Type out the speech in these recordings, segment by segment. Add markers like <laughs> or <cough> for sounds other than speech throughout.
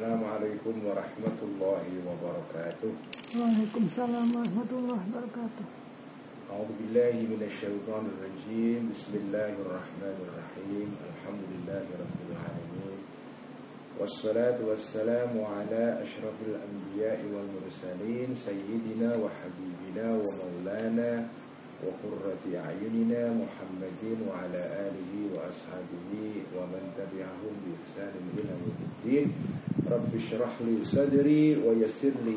Assalamualaikum warahmatullahi wabarakatuh. Waalaikumsalam warahmatullahi wabarakatuh. أعوذ بالله من الشيطان الرجيم بسم الله الرحمن الرحيم الحمد لله رب العالمين والصلاة والسلام على أشرف الأنبياء والمرسلين سيدنا وحبيبنا ومولانا وقرة أعيننا محمد وعلى آله وأصحابه ومن تبعهم بإحسان إلى يوم الدين Rabbi syrah li sadri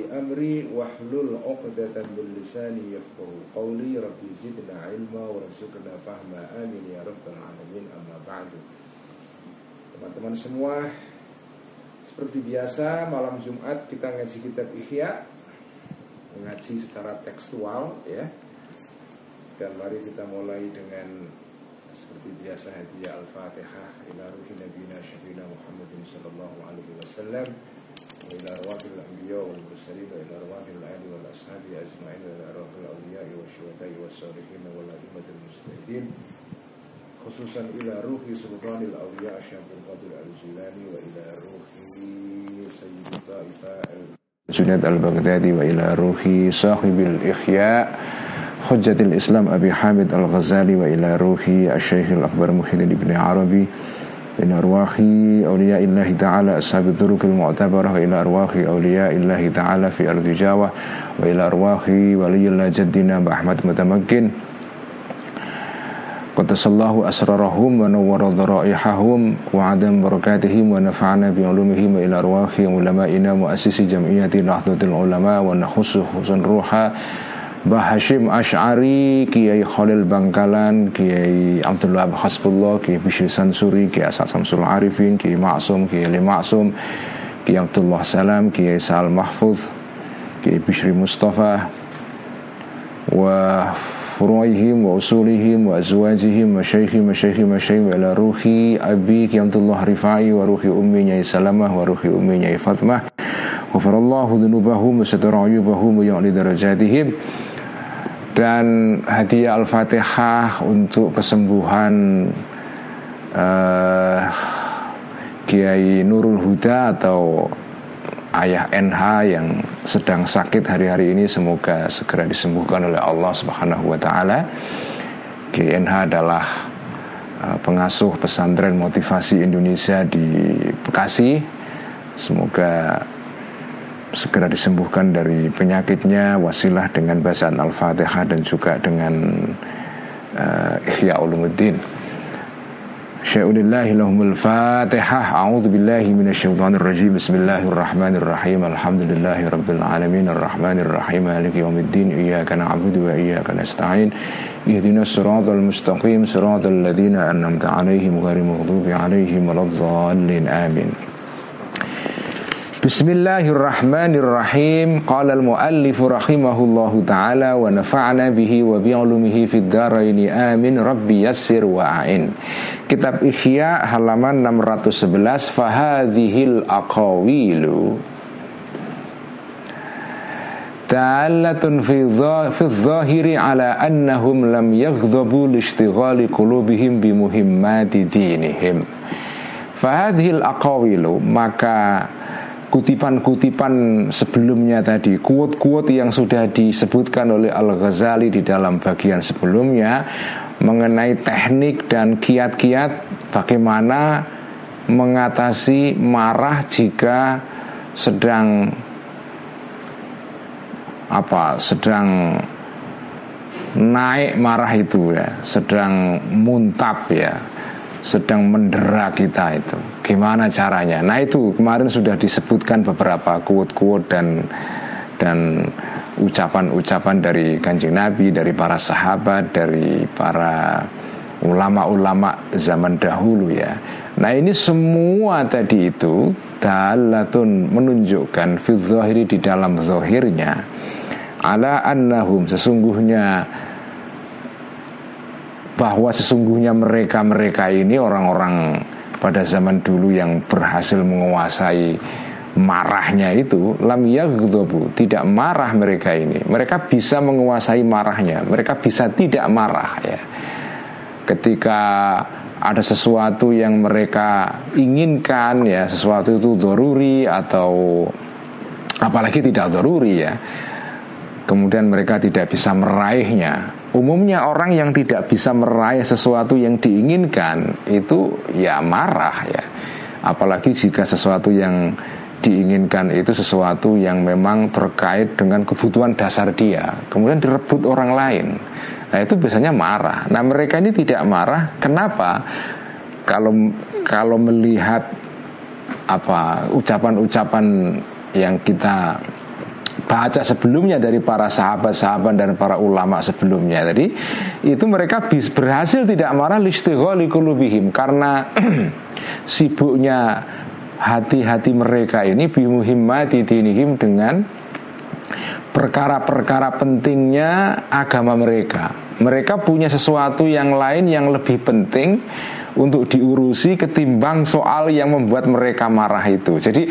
amri wahlul 'uqdatam min lisani yafqahu qawli. Rabbi zidna ilma warzuqna fahma. Amin ya rabbal alamin. Amma Teman-teman semua seperti biasa malam Jumat kita ngaji kitab Ihya mengaji secara tekstual ya. Dan mari kita mulai dengan seperti biasa hadiah Al-Fatihah ila ruhi nabina syafina Muhammadin sallallahu alaihi wasallam وإلى أرواح الأنبياء والمرسلين وإلى أرواح الأهل والأصحاب أجمعين وإلى أرواح الأولياء والشهداء والصالحين والأئمة المجتهدين خصوصا إلى روح سلطان الأولياء شاب القادر الجيلاني وإلى روح سيد الطائفة جنيد البغدادي وإلى روح صاحب الإحياء حجة الإسلام أبي حامد الغزالي وإلى روحي الشيخ الأكبر محي بن عربي إلى أرواح أولياء الله تعالى أصحاب الدروك المعتبرة وإلى أرواح أولياء الله تعالى في أرض جاوة وإلى أرواح ولي الله جدنا أحمد متمكن. قدس الله أسرارهم ونور ضرائحهم وعدم بركاتهم ونفعنا بعلومهم إلى أرواح علمائنا مؤسس جمعية نهضة العلماء ونخص خصوصا روحا Mbah Hashim Ash'ari, Kiai Khalil Bangkalan, Kiai Abdullah Hasbullah, Kiai Bishri Sansuri, Kiai Asad Samsul Arifin, Kiai Maksum, Kiai Ali Maksum, Kiai Abdullah Salam, Kiai Sa'al Mahfuz, Kiai Bishri Mustafa, wa furu'ihim wa usulihim wa azwajihim wa syaihim wa syaihim wa syaihim wa ruhi abi Kiai Abdullah Rifai wa ruhi ummi Nyai Salamah wa ruhi ummi Nyai dan hadiah Al-Fatihah untuk kesembuhan uh, Kiai Nurul Huda atau ayah NH yang sedang sakit hari-hari ini semoga segera disembuhkan oleh Allah Subhanahu wa taala. Kiai NH adalah uh, pengasuh pesantren motivasi Indonesia di Bekasi. Semoga segera disembuhkan dari penyakitnya wasilah dengan bacaan Al-Fatihah dan juga dengan uh, Ihya Ulumuddin. Syai'ulillahi lahumul fatihah. A'udhu billahi minasyaitanir rajim Bismillahirrahmanirrahim. Alhamdulillahi rabbil alamin. Ar-Rahmanirrahim. Yawmiddin Iyaka na'budu wa iyaka nasta'in. Ihdina siratal mustaqim. Siratal ladhina an'amta alaihim Ghari maghdubi alaihim Waladzallin amin Bismillahirrahmanirrahim. Qala al-muallif rahimahullahu ta'ala Wa nafa'na bihi wa bi'ulumihi fid daraini amin. Rabbi yassir wa a'in. Kitab Ihya halaman 611 Fahadhihil aqawilu Ta'allatun fi zahiri ala annahum lam yaghdabu Lishtighali kulubihim bimuhimmati dinihim. Fahadhil aqawilu Maka kutipan-kutipan sebelumnya tadi, kuat-kuat yang sudah disebutkan oleh Al-Ghazali di dalam bagian sebelumnya mengenai teknik dan kiat-kiat bagaimana mengatasi marah jika sedang apa sedang naik marah itu ya sedang muntap ya sedang mendera kita itu. Gimana caranya? Nah itu kemarin sudah disebutkan beberapa kuat-kuat dan dan ucapan-ucapan dari kanjeng Nabi, dari para sahabat, dari para ulama-ulama zaman dahulu ya. Nah ini semua tadi itu dalatun menunjukkan fi di dalam zahirnya ala annahum sesungguhnya bahwa sesungguhnya mereka-mereka ini orang-orang pada zaman dulu yang berhasil menguasai marahnya itu lam yaghdabu tidak marah mereka ini. Mereka bisa menguasai marahnya mereka bisa tidak marah ya. Ketika ada sesuatu yang mereka inginkan ya sesuatu itu doruri atau apalagi tidak doruri ya kemudian mereka tidak bisa meraihnya umumnya orang yang tidak bisa meraih sesuatu yang diinginkan itu ya marah ya apalagi jika sesuatu yang diinginkan itu sesuatu yang memang terkait dengan kebutuhan dasar dia kemudian direbut orang lain Nah itu biasanya marah. Nah mereka ini tidak marah. Kenapa? Kalau kalau melihat apa ucapan-ucapan yang kita baca sebelumnya dari para sahabat-sahabat dan para ulama sebelumnya. Tadi itu mereka bis, berhasil tidak marah listigholi kulubihim karena <clears throat> sibuknya hati-hati mereka ini bimuhimmati dinihim dengan perkara-perkara pentingnya agama mereka. Mereka punya sesuatu yang lain yang lebih penting untuk diurusi ketimbang soal yang membuat mereka marah itu. Jadi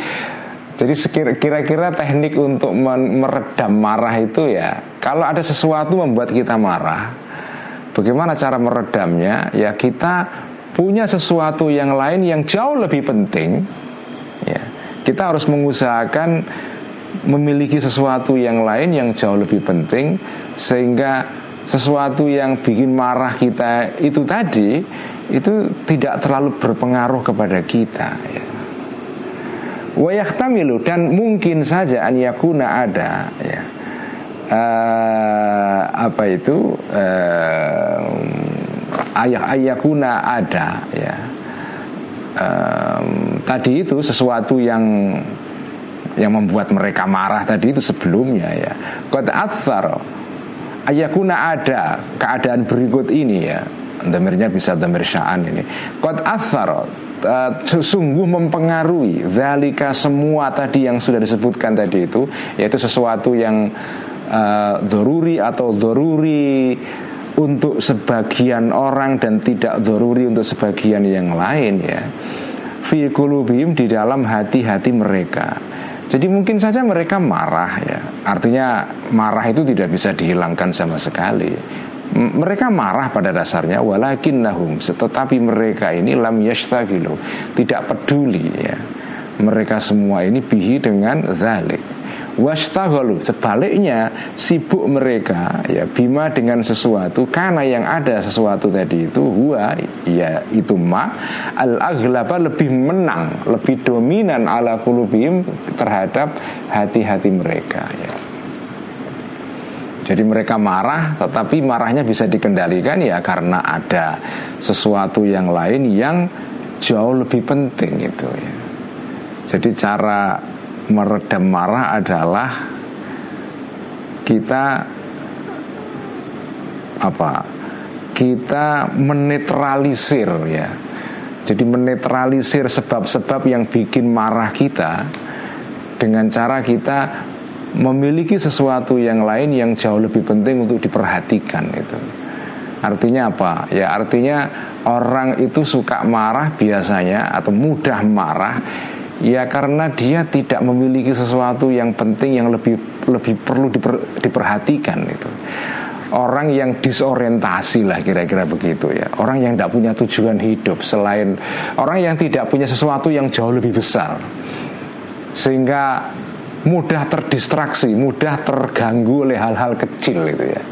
jadi kira-kira teknik untuk meredam marah itu ya kalau ada sesuatu membuat kita marah, bagaimana cara meredamnya? Ya kita punya sesuatu yang lain yang jauh lebih penting. Ya, kita harus mengusahakan memiliki sesuatu yang lain yang jauh lebih penting sehingga sesuatu yang bikin marah kita itu tadi itu tidak terlalu berpengaruh kepada kita ya. Wayahtamilu dan mungkin saja an yakuna ada ya. Uh, apa itu? Uh, ayah ayakuna ada ya. Um, tadi itu sesuatu yang yang membuat mereka marah tadi itu sebelumnya ya. Kata athar ayakuna ada keadaan berikut ini ya. Damirnya bisa damir sya'an ini. Qad asar uh, sesungguh mempengaruhi Zalika semua tadi yang sudah disebutkan tadi itu Yaitu sesuatu yang uh, Doruri atau doruri Untuk sebagian orang Dan tidak doruri untuk sebagian yang lain ya Fi kulubim di dalam hati-hati mereka jadi mungkin saja mereka marah ya. Artinya marah itu tidak bisa dihilangkan sama sekali. Mereka marah pada dasarnya walakin nahum tetapi mereka ini lam yashtagilu tidak peduli ya. Mereka semua ini bihi dengan zalik wastaghalu sebaliknya sibuk mereka ya bima dengan sesuatu karena yang ada sesuatu tadi itu huwa ya itu ma al aghlaba lebih menang lebih dominan ala kulubim terhadap hati-hati mereka ya jadi mereka marah tetapi marahnya bisa dikendalikan ya karena ada sesuatu yang lain yang jauh lebih penting itu ya. Jadi cara meredam marah adalah kita apa kita menetralisir ya. Jadi menetralisir sebab-sebab yang bikin marah kita dengan cara kita memiliki sesuatu yang lain yang jauh lebih penting untuk diperhatikan itu artinya apa ya artinya orang itu suka marah biasanya atau mudah marah Ya karena dia tidak memiliki sesuatu yang penting yang lebih lebih perlu diper, diperhatikan itu. Orang yang disorientasi lah kira-kira begitu ya. Orang yang tidak punya tujuan hidup selain orang yang tidak punya sesuatu yang jauh lebih besar. Sehingga mudah terdistraksi, mudah terganggu oleh hal-hal kecil itu ya.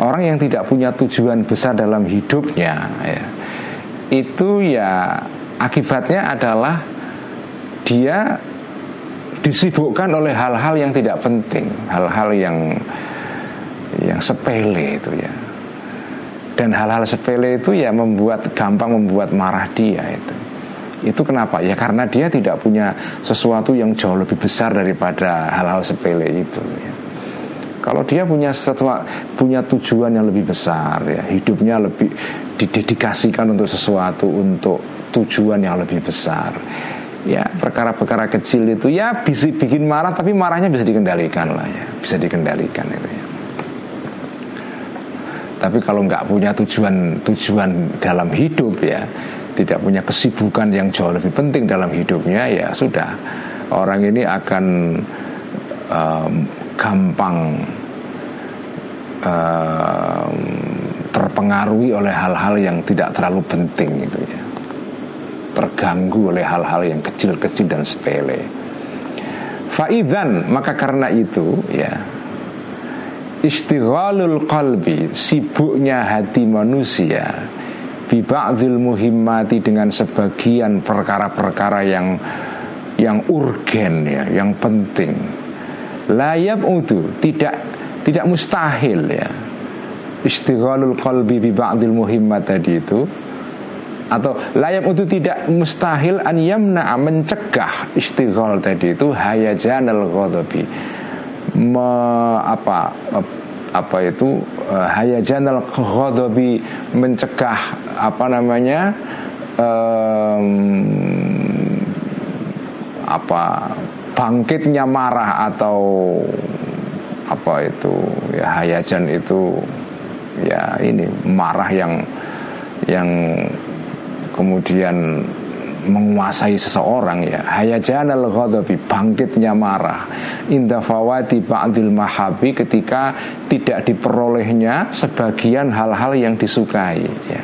Orang yang tidak punya tujuan besar dalam hidupnya ya. Itu ya akibatnya adalah dia disibukkan oleh hal-hal yang tidak penting, hal-hal yang yang sepele itu ya. Dan hal-hal sepele itu ya membuat gampang membuat marah dia itu. Itu kenapa? Ya karena dia tidak punya sesuatu yang jauh lebih besar daripada hal-hal sepele itu ya. Kalau dia punya sesuatu, punya tujuan yang lebih besar ya, hidupnya lebih didedikasikan untuk sesuatu untuk tujuan yang lebih besar ya perkara-perkara kecil itu ya bisa bikin marah tapi marahnya bisa dikendalikan lah ya bisa dikendalikan itu ya tapi kalau nggak punya tujuan tujuan dalam hidup ya tidak punya kesibukan yang jauh lebih penting dalam hidupnya ya sudah. Orang ini akan um, gampang um, terpengaruh terpengaruhi oleh hal-hal yang tidak terlalu penting itu ya. Terganggu oleh hal-hal yang kecil-kecil dan sepele. Faidan maka karena itu ya istighalul qalbi sibuknya hati manusia biba'dil muhimmati dengan sebagian perkara-perkara yang yang urgen ya, yang penting. Layab itu tidak tidak mustahil ya. Istighalul qalbi bi ba'dil muhimmat tadi itu atau layab itu tidak mustahil an yamna mencegah istighal tadi itu hayajanal ghadabi me, apa apa itu uh, hayajanal ghadabi mencegah apa namanya um, apa bangkitnya marah atau apa itu ya hayajan itu ya ini marah yang yang kemudian menguasai seseorang ya. Hayajanal ghadabi bangkitnya marah. Inda fawati ba'dil mahabi ketika tidak diperolehnya sebagian hal-hal yang disukai ya.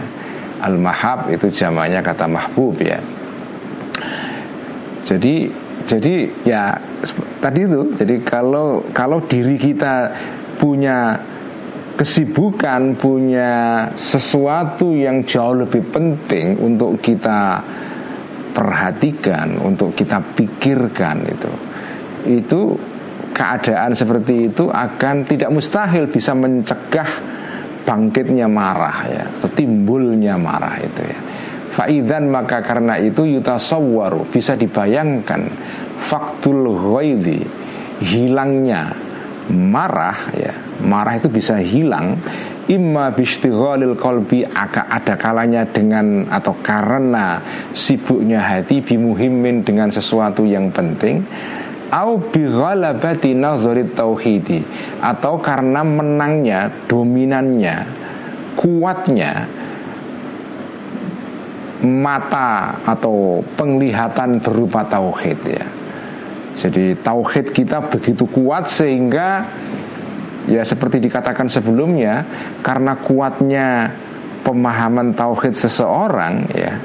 Al mahab itu zamannya kata mahbub ya. Jadi jadi ya tadi itu jadi kalau kalau diri kita punya kesibukan punya sesuatu yang jauh lebih penting untuk kita perhatikan, untuk kita pikirkan itu. Itu keadaan seperti itu akan tidak mustahil bisa mencegah bangkitnya marah ya, atau timbulnya marah itu ya. Faidan maka karena itu yutasawwaru bisa dibayangkan faktul ghaidhi hilangnya marah ya marah itu bisa hilang imma bistighalil qalbi ada kalanya dengan atau karena sibuknya hati bimuhimin dengan sesuatu yang penting au bighalabati nadhari tauhidi atau karena menangnya dominannya kuatnya mata atau penglihatan berupa tauhid ya. Jadi tauhid kita begitu kuat sehingga Ya seperti dikatakan sebelumnya Karena kuatnya pemahaman tauhid seseorang ya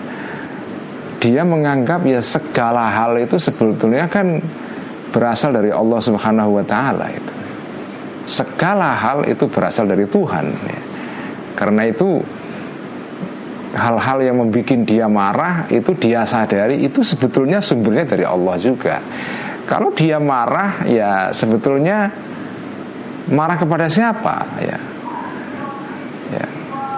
Dia menganggap ya segala hal itu sebetulnya kan Berasal dari Allah subhanahu wa ta'ala itu Segala hal itu berasal dari Tuhan ya. Karena itu hal-hal yang membuat dia marah itu dia sadari itu sebetulnya sumbernya dari Allah juga. Kalau dia marah ya sebetulnya marah kepada siapa? Ya. Ya.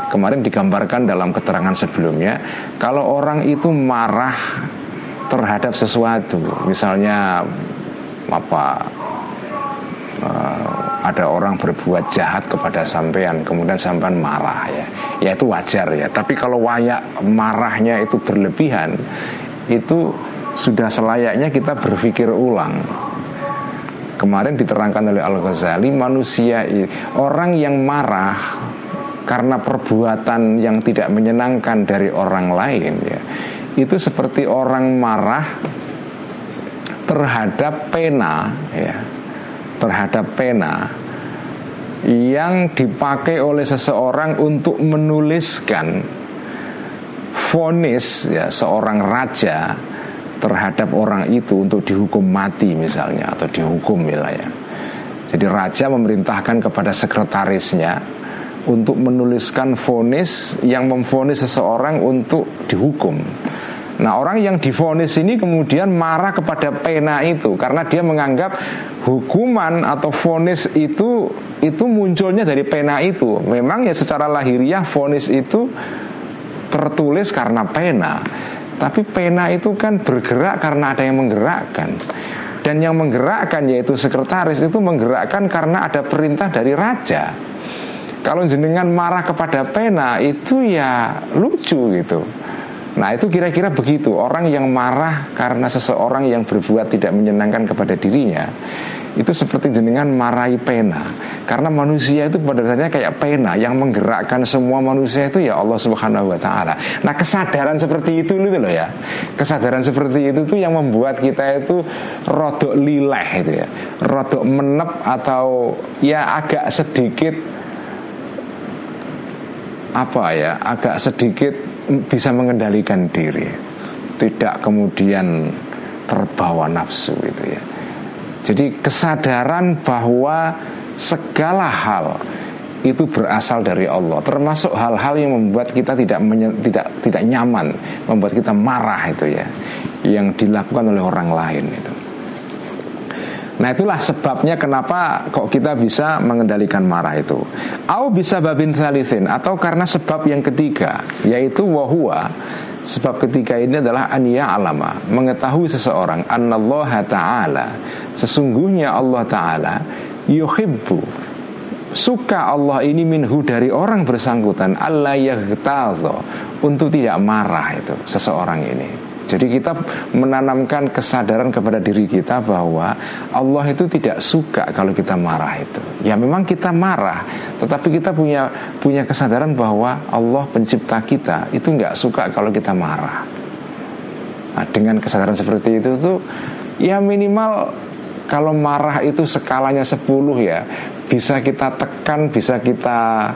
Kemarin digambarkan dalam keterangan sebelumnya kalau orang itu marah terhadap sesuatu misalnya apa uh, ada orang berbuat jahat kepada sampean kemudian sampean marah ya. Ya itu wajar ya. Tapi kalau wayak marahnya itu berlebihan itu sudah selayaknya kita berpikir ulang kemarin diterangkan oleh Al Ghazali manusia orang yang marah karena perbuatan yang tidak menyenangkan dari orang lain ya itu seperti orang marah terhadap pena ya terhadap pena yang dipakai oleh seseorang untuk menuliskan vonis ya seorang raja terhadap orang itu untuk dihukum mati misalnya atau dihukum wilayah. Jadi raja memerintahkan kepada sekretarisnya untuk menuliskan vonis yang memvonis seseorang untuk dihukum. Nah orang yang difonis ini kemudian marah kepada pena itu karena dia menganggap hukuman atau vonis itu itu munculnya dari pena itu. Memang ya secara lahiriah vonis itu tertulis karena pena. Tapi pena itu kan bergerak karena ada yang menggerakkan. Dan yang menggerakkan yaitu sekretaris itu menggerakkan karena ada perintah dari raja. Kalau jenengan marah kepada pena itu ya lucu gitu. Nah itu kira-kira begitu. Orang yang marah karena seseorang yang berbuat tidak menyenangkan kepada dirinya itu seperti jenengan marahi pena karena manusia itu pada dasarnya kayak pena yang menggerakkan semua manusia itu ya Allah Subhanahu wa taala. Nah, kesadaran seperti itu itu loh ya. Kesadaran seperti itu tuh yang membuat kita itu rodok lileh itu ya. Rodok menep atau ya agak sedikit apa ya agak sedikit bisa mengendalikan diri tidak kemudian terbawa nafsu itu ya jadi kesadaran bahwa segala hal itu berasal dari Allah termasuk hal-hal yang membuat kita tidak tidak tidak nyaman membuat kita marah itu ya yang dilakukan oleh orang lain itu. Nah itulah sebabnya kenapa kok kita bisa mengendalikan marah itu. Au bisa babin salisin Atau karena sebab yang ketiga Yaitu wahua Sebab ketiga ini adalah aniya alama Mengetahui seseorang Anallaha ta'ala Sesungguhnya Allah ta'ala Yuhibbu Suka Allah ini minhu dari orang bersangkutan Allah yaghtazo Untuk tidak marah itu Seseorang ini jadi kita menanamkan kesadaran kepada diri kita bahwa Allah itu tidak suka kalau kita marah itu. Ya memang kita marah, tetapi kita punya punya kesadaran bahwa Allah pencipta kita itu nggak suka kalau kita marah. Nah, dengan kesadaran seperti itu tuh ya minimal kalau marah itu skalanya 10 ya bisa kita tekan, bisa kita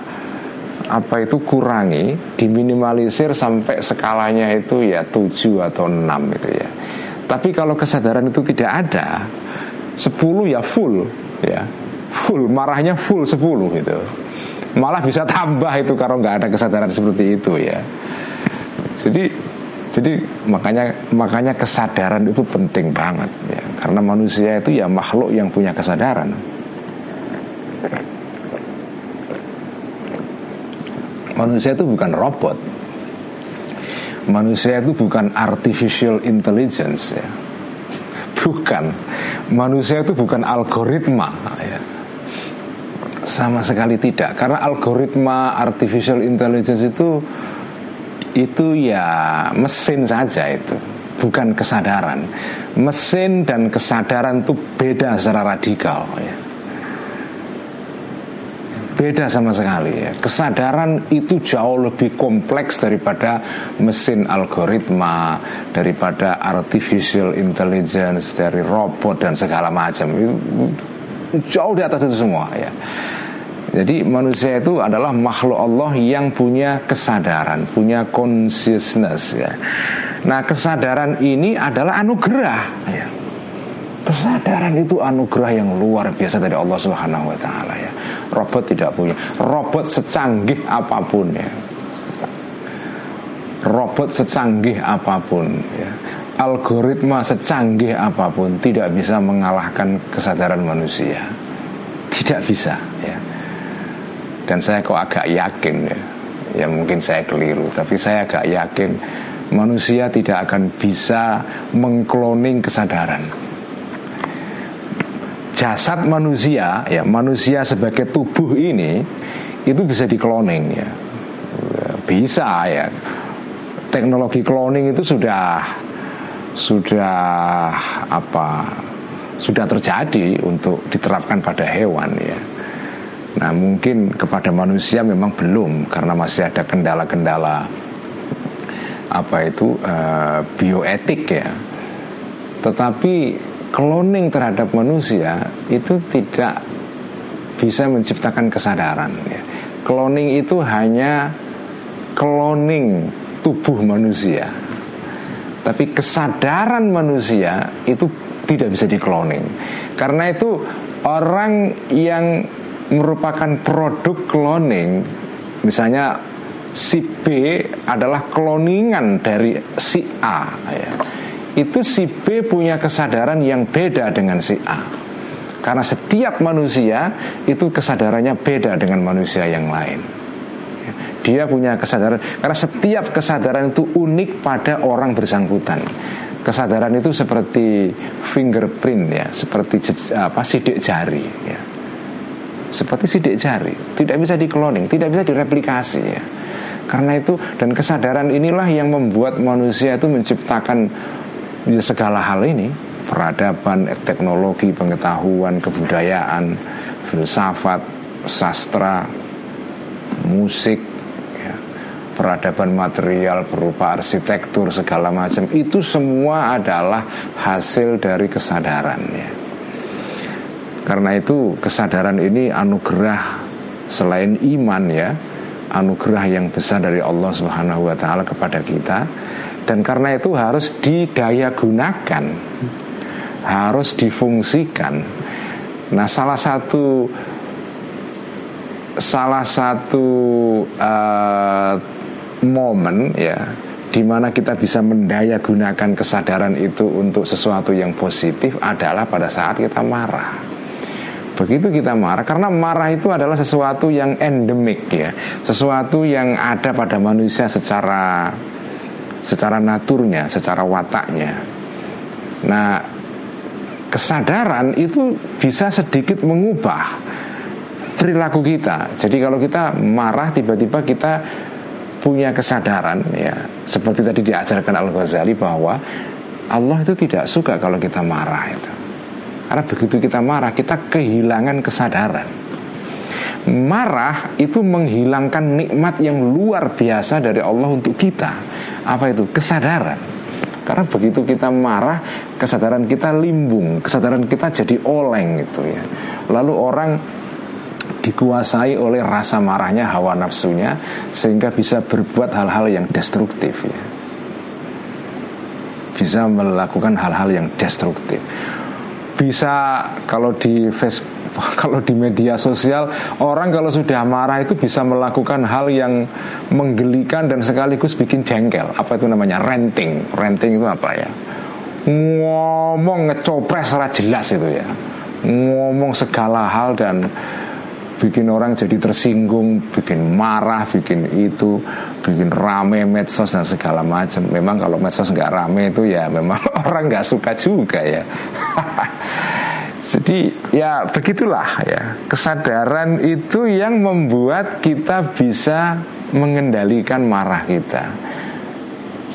apa itu kurangi diminimalisir sampai skalanya itu ya 7 atau 6 itu ya. Tapi kalau kesadaran itu tidak ada 10 ya full ya. Full marahnya full 10 gitu. Malah bisa tambah itu kalau nggak ada kesadaran seperti itu ya. Jadi jadi makanya makanya kesadaran itu penting banget ya. Karena manusia itu ya makhluk yang punya kesadaran manusia itu bukan robot. Manusia itu bukan artificial intelligence ya. Bukan. Manusia itu bukan algoritma ya. Sama sekali tidak. Karena algoritma artificial intelligence itu itu ya mesin saja itu. Bukan kesadaran. Mesin dan kesadaran itu beda secara radikal ya Beda sama sekali ya. Kesadaran itu jauh lebih kompleks daripada mesin algoritma, daripada artificial intelligence, dari robot dan segala macam. Itu jauh di atas itu semua ya. Jadi manusia itu adalah makhluk Allah yang punya kesadaran, punya consciousness ya. Nah kesadaran ini adalah anugerah ya. Kesadaran itu anugerah yang luar biasa dari Allah Subhanahu wa taala ya. Robot tidak punya. Robot secanggih apa pun ya. Robot secanggih apa pun ya. Algoritma secanggih apa pun tidak bisa mengalahkan kesadaran manusia. Tidak bisa ya. Dan saya kok agak yakin ya. Ya mungkin saya keliru, tapi saya agak yakin manusia tidak akan bisa mengkloning kesadaran jasad manusia ya manusia sebagai tubuh ini itu bisa dikloning ya. Bisa ya. Teknologi cloning itu sudah sudah apa sudah terjadi untuk diterapkan pada hewan ya. Nah mungkin kepada manusia memang belum karena masih ada kendala-kendala apa itu uh, bioetik ya. Tetapi cloning terhadap manusia itu tidak bisa menciptakan kesadaran ya. Cloning itu hanya cloning tubuh manusia. Tapi kesadaran manusia itu tidak bisa dikloning. Karena itu orang yang merupakan produk cloning misalnya si B adalah kloningan dari si A ya itu si B punya kesadaran yang beda dengan si A. Karena setiap manusia itu kesadarannya beda dengan manusia yang lain. Dia punya kesadaran karena setiap kesadaran itu unik pada orang bersangkutan. Kesadaran itu seperti fingerprint ya, seperti apa sidik jari ya. Seperti sidik jari, tidak bisa dikloning, tidak bisa direplikasi ya. Karena itu dan kesadaran inilah yang membuat manusia itu menciptakan ya, segala hal ini peradaban, teknologi, pengetahuan, kebudayaan, filsafat, sastra, musik, ya, peradaban material berupa arsitektur segala macam itu semua adalah hasil dari kesadaran ya. Karena itu kesadaran ini anugerah selain iman ya, anugerah yang besar dari Allah Subhanahu wa taala kepada kita dan karena itu harus didaya gunakan harus difungsikan nah salah satu salah satu uh, momen ya di mana kita bisa mendaya gunakan kesadaran itu untuk sesuatu yang positif adalah pada saat kita marah. Begitu kita marah karena marah itu adalah sesuatu yang endemik ya, sesuatu yang ada pada manusia secara secara naturnya, secara wataknya. Nah, kesadaran itu bisa sedikit mengubah perilaku kita. Jadi kalau kita marah tiba-tiba kita punya kesadaran ya seperti tadi diajarkan Al Ghazali bahwa Allah itu tidak suka kalau kita marah itu karena begitu kita marah kita kehilangan kesadaran marah itu menghilangkan nikmat yang luar biasa dari Allah untuk kita apa itu kesadaran karena begitu kita marah kesadaran kita limbung kesadaran kita jadi oleng gitu ya lalu orang dikuasai oleh rasa marahnya hawa nafsunya sehingga bisa berbuat hal-hal yang destruktif ya. Bisa melakukan hal-hal yang destruktif. Bisa kalau di Facebook <laughs> kalau di media sosial orang kalau sudah marah itu bisa melakukan hal yang menggelikan dan sekaligus bikin jengkel. Apa itu namanya? renting. Renting itu apa ya? Ngomong ngecopres secara jelas itu ya. Ngomong segala hal dan bikin orang jadi tersinggung, bikin marah, bikin itu, bikin rame medsos dan segala macam. Memang kalau medsos nggak rame itu ya memang <laughs> orang nggak suka juga ya. <laughs> Jadi ya begitulah ya. Kesadaran itu yang membuat kita bisa mengendalikan marah kita.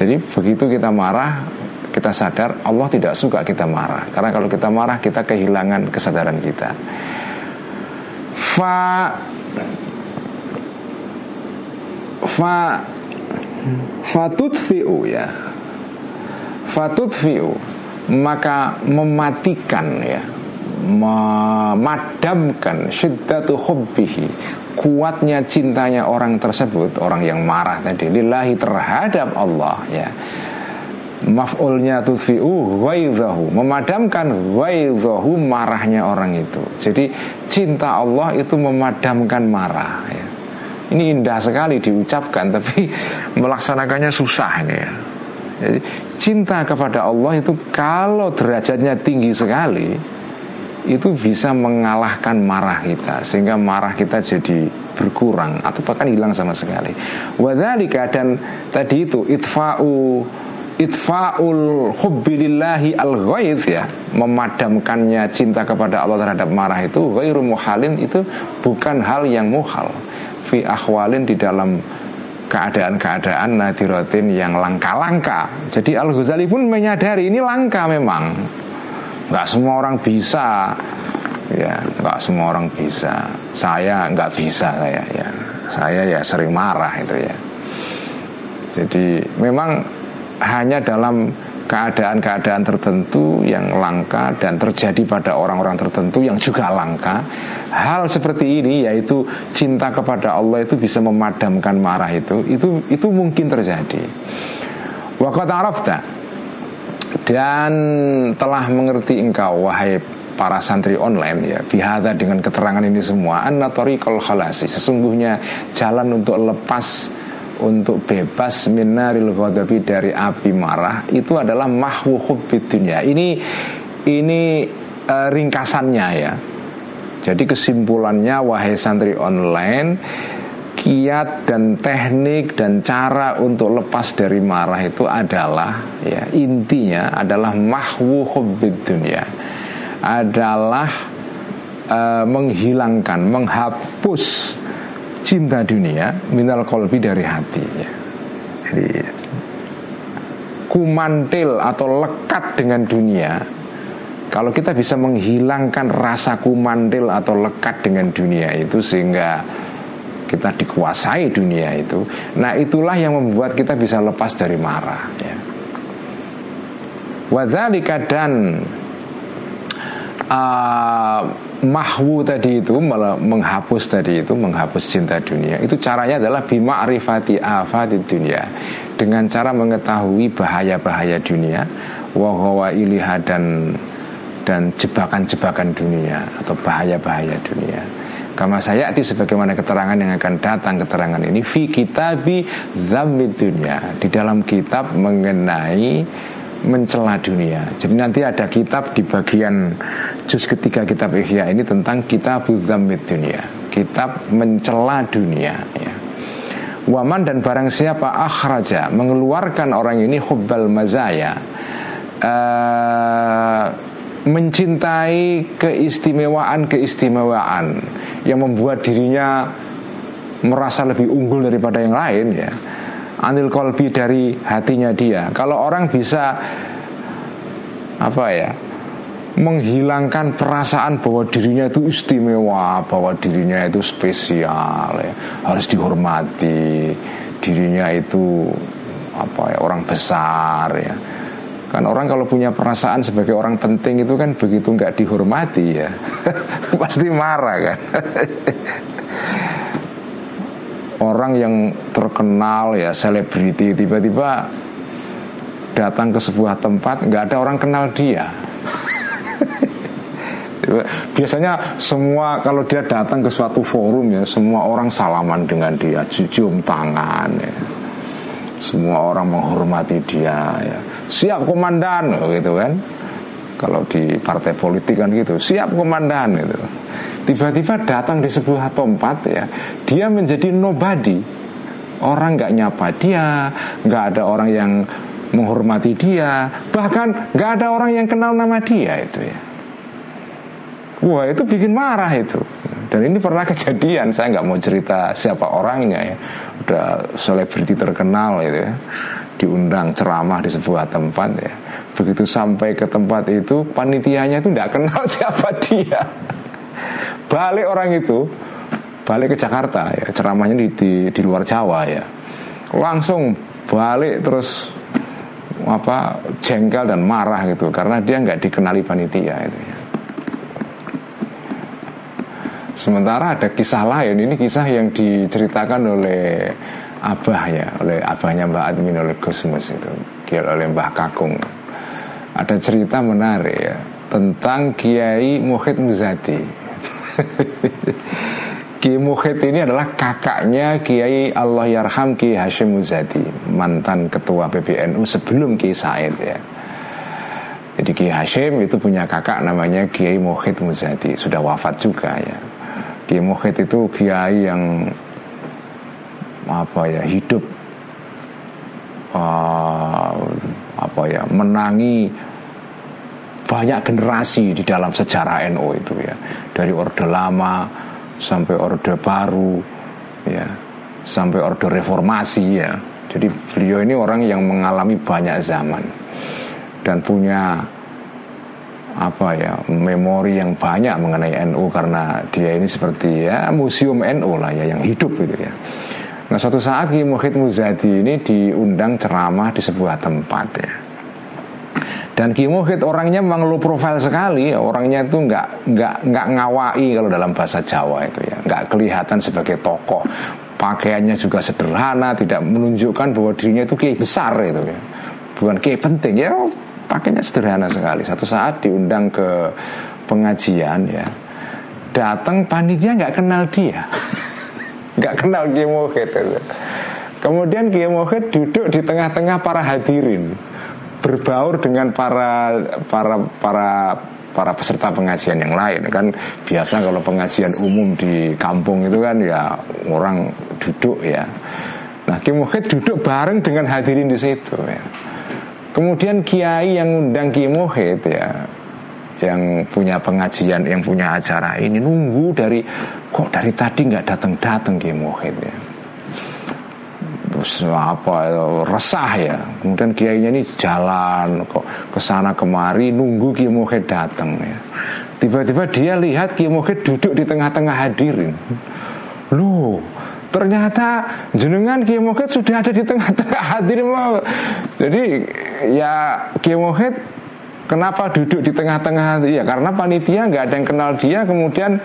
Jadi begitu kita marah kita sadar Allah tidak suka kita marah. Karena kalau kita marah kita kehilangan kesadaran kita. Fa fa fatutfiu ya. Fatutfiu maka mematikan ya memadamkan syiddatu hubbihi kuatnya cintanya orang tersebut orang yang marah tadi lillahi terhadap Allah ya. Maf'ulnya tudfi'u ghaidhahu memadamkan ghaidhahu marahnya orang itu. Jadi cinta Allah itu memadamkan marah ya. ini indah sekali diucapkan tapi <laughs> melaksanakannya susah ini ya. Jadi, cinta kepada Allah itu kalau derajatnya tinggi sekali itu bisa mengalahkan marah kita sehingga marah kita jadi berkurang atau bahkan hilang sama sekali. Wadhalika dan tadi itu itfa'u itfaul hubbilillahi al ya memadamkannya cinta kepada Allah terhadap marah itu ghairu muhalin itu bukan hal yang muhal fi akhwalin di dalam keadaan-keadaan nadiratin yang langka-langka. Jadi Al Ghazali pun menyadari ini langka memang. Nggak semua orang bisa, ya nggak semua orang bisa. Saya nggak bisa saya ya. Saya ya sering marah itu ya. Jadi memang hanya dalam keadaan-keadaan tertentu yang langka dan terjadi pada orang-orang tertentu yang juga langka. Hal seperti ini yaitu cinta kepada Allah itu bisa memadamkan marah itu, itu itu mungkin terjadi. Waqat arafta dan telah mengerti engkau wahai para santri online ya bihada dengan keterangan ini semua anna tariqal khalasi sesungguhnya jalan untuk lepas untuk bebas minaril ghadabi dari api marah itu adalah mahwu hubbid dunya. Ini ini uh, ringkasannya ya. Jadi kesimpulannya wahai santri online kiat dan teknik dan cara untuk lepas dari marah itu adalah ya intinya adalah mahwu hubbid dunya adalah uh, menghilangkan menghapus cinta dunia minal kolbi dari hati ya. Jadi kumantil atau lekat dengan dunia kalau kita bisa menghilangkan rasa kumantil atau lekat dengan dunia itu sehingga kita dikuasai dunia itu nah itulah yang membuat kita bisa lepas dari marah ya. Wadhalika dan uh, mahwu tadi itu menghapus tadi itu menghapus cinta dunia. Itu caranya adalah bima arifati afati dunia. Dengan cara mengetahui bahaya-bahaya dunia wahawa iliha dan dan jebakan-jebakan dunia atau bahaya-bahaya dunia Kama sayati sebagaimana keterangan yang akan datang keterangan ini fi kitabi zammid dunia di dalam kitab mengenai mencela dunia. Jadi nanti ada kitab di bagian juz ketiga kitab Ihya ini tentang kitab zammid dunia, kitab mencela dunia ya. Waman dan barang siapa akhraja mengeluarkan orang ini hubbal mazaya uh, mencintai keistimewaan-keistimewaan yang membuat dirinya merasa lebih unggul daripada yang lain ya. Anil kolbi dari hatinya dia. Kalau orang bisa apa ya menghilangkan perasaan bahwa dirinya itu istimewa bahwa dirinya itu spesial ya, harus dihormati dirinya itu apa ya orang besar ya kan orang kalau punya perasaan sebagai orang penting itu kan begitu nggak dihormati ya. <laughs> Pasti marah kan. <laughs> Orang yang terkenal ya selebriti tiba-tiba datang ke sebuah tempat nggak ada orang kenal dia. <laughs> Biasanya semua kalau dia datang ke suatu forum ya semua orang salaman dengan dia cium tangan ya. Semua orang menghormati dia ya siap komandan gitu kan. Kalau di partai politik kan gitu siap komandan gitu. Tiba-tiba datang di sebuah tempat ya dia menjadi nobody. Orang nggak nyapa dia nggak ada orang yang menghormati dia bahkan nggak ada orang yang kenal nama dia itu ya. Wah itu bikin marah itu. Dan ini pernah <laughs> kejadian saya nggak mau cerita siapa orangnya ya. Udah selebriti terkenal itu ya diundang ceramah di sebuah tempat ya. Begitu sampai ke tempat itu panitianya itu tidak kenal <laughs> siapa dia. Balik orang itu balik ke Jakarta ya. Ceramahnya di, di di luar Jawa ya. Langsung balik terus apa jengkel dan marah gitu karena dia nggak dikenali panitia itu ya. Sementara ada kisah lain. Ini kisah yang diceritakan oleh abah ya oleh abahnya Mbak Admin oleh Gusmus itu oleh Mbah Kakung. Ada cerita menarik ya tentang Kiai Muhid Muzadi. <laughs> Kiai Muhid ini adalah kakaknya Kiai Allah Yarham Kiai Hashim Muzadi mantan ketua PBNU sebelum Kiai Said ya. Jadi Kiai Hashim itu punya kakak namanya Kiai Muhid Muzadi sudah wafat juga ya. Kiai Muhid itu kiai yang apa ya hidup uh, apa ya menangi banyak generasi di dalam sejarah NU itu ya. Dari orde lama sampai orde baru ya sampai orde reformasi ya. Jadi beliau ini orang yang mengalami banyak zaman dan punya apa ya memori yang banyak mengenai NU karena dia ini seperti ya museum NU lah ya yang hidup gitu ya Nah suatu saat Ki Muhid Muzadi ini diundang ceramah di sebuah tempat ya. Dan Ki Muhid orangnya memang low profile sekali, orangnya itu nggak nggak nggak ngawai kalau dalam bahasa Jawa itu ya, nggak kelihatan sebagai tokoh. Pakaiannya juga sederhana, tidak menunjukkan bahwa dirinya itu kiai besar itu ya, bukan kiai penting ya, pakainya sederhana sekali. Satu saat diundang ke pengajian ya, datang panitia nggak kenal dia. <laughs> nggak kenal Kiai Muhid Kemudian Kiai duduk di tengah-tengah para hadirin berbaur dengan para para para para peserta pengajian yang lain kan. Biasa kalau pengajian umum di kampung itu kan ya orang duduk ya. Nah Kiai Muhid duduk bareng dengan hadirin di situ ya. Kemudian Kiai yang undang Kiai Muhid ya yang punya pengajian, yang punya acara ini nunggu dari kok dari tadi nggak datang datang Kiai Muhid ya. Terus apa resah ya. Kemudian kiainya ini jalan kok ke sana kemari nunggu Kiai Muhid datang ya. Tiba-tiba dia lihat Kiai Muhid duduk di tengah-tengah hadirin. Loh, ternyata jenengan Kiai Muhid sudah ada di tengah-tengah hadirin. Jadi ya Kiai Muhid Kenapa duduk di tengah-tengah? Ya karena panitia nggak ada yang kenal dia, kemudian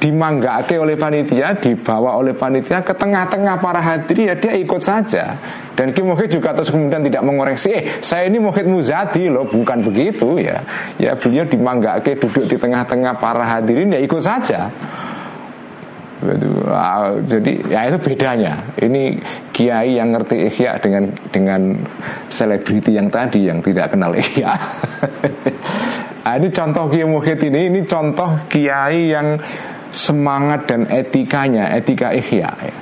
dimanggake oleh panitia, dibawa oleh panitia ke tengah-tengah para hadirin ya dia ikut saja. Dan Ki juga terus kemudian tidak mengoreksi, eh saya ini Muhid Muzadi loh, bukan begitu ya. Ya beliau dimanggake duduk di tengah-tengah para hadirin ya ikut saja. Jadi ya itu bedanya. Ini kiai yang ngerti ihya dengan dengan selebriti yang tadi yang tidak kenal ihya. nah, <laughs> ini contoh kiai muhid ini, ini contoh kiai yang semangat dan etikanya, etika ihya. Ya.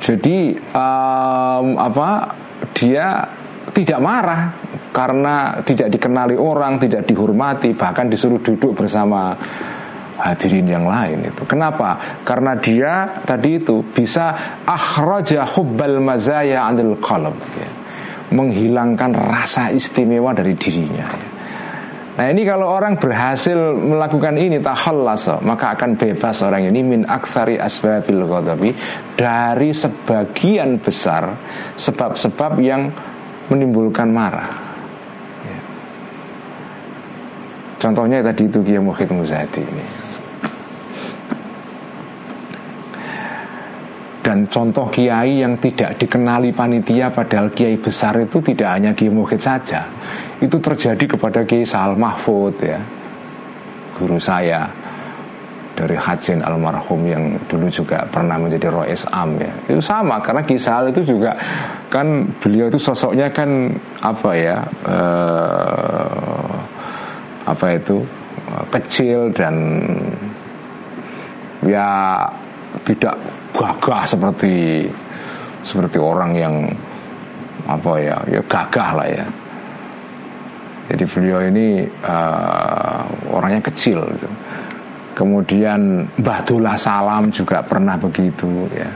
Jadi um, apa dia tidak marah karena tidak dikenali orang, tidak dihormati, bahkan disuruh duduk bersama hadirin yang lain itu. Kenapa? Karena dia tadi itu bisa akhraja hubbal mazaya anil qalb ya. Menghilangkan rasa istimewa dari dirinya ya. Nah ini kalau orang berhasil melakukan ini takhallasa maka akan bebas orang ini min aktsari asbabil ghadabi dari sebagian besar sebab-sebab yang menimbulkan marah. Ya. Contohnya tadi itu Kiai Muhid Muzadi ini. Dan contoh kiai yang tidak dikenali panitia padahal kiai besar itu tidak hanya kiai muhid saja. Itu terjadi kepada kiai Sal Mahfud ya. Guru saya dari Hajin almarhum yang dulu juga pernah menjadi Rois Am ya. Itu sama karena Kisal itu juga kan beliau itu sosoknya kan apa ya eh, apa itu kecil dan ya tidak gagah seperti seperti orang yang apa ya ya gagah lah ya. Jadi beliau ini uh, orangnya kecil gitu. kemudian Bahdullah Salam juga pernah begitu ya.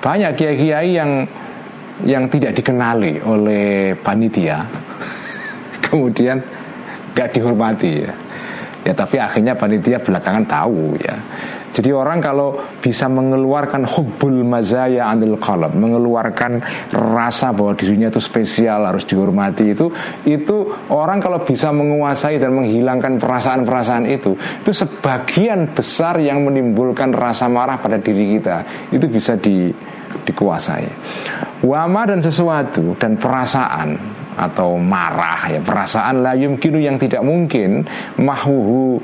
Banyak kiai-kiai yang yang tidak dikenali oleh panitia <laughs> kemudian gak dihormati ya. Ya tapi akhirnya panitia belakangan tahu ya jadi orang kalau bisa mengeluarkan hubbul mazaya anil qalb, mengeluarkan rasa bahwa dirinya itu spesial, harus dihormati itu, itu orang kalau bisa menguasai dan menghilangkan perasaan-perasaan itu, itu sebagian besar yang menimbulkan rasa marah pada diri kita, itu bisa di, dikuasai. Wama dan sesuatu dan perasaan atau marah ya perasaan la yumkinu yang tidak mungkin mahuhu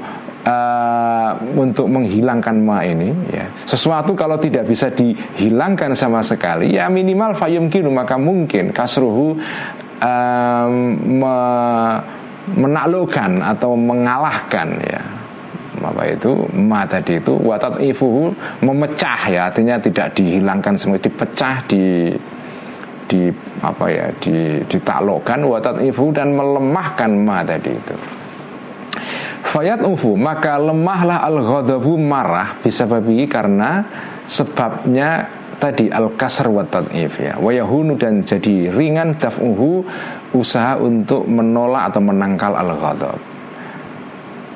uh, untuk menghilangkan ma ini ya. Sesuatu kalau tidak bisa dihilangkan sama sekali ya minimal fayum kinu maka mungkin kasruhu um, me, menaklukkan atau mengalahkan ya. Apa itu? Ma tadi itu watat ifuhu memecah ya. Artinya tidak dihilangkan semua dipecah di di apa ya di ditaklukkan watat ifu dan melemahkan ma tadi itu Fayat ufu maka lemahlah al ghadabu marah bisa babi karena sebabnya tadi al kasr wa tad'if ya. Wayahunu dan jadi ringan daf'uhu usaha untuk menolak atau menangkal al ghadab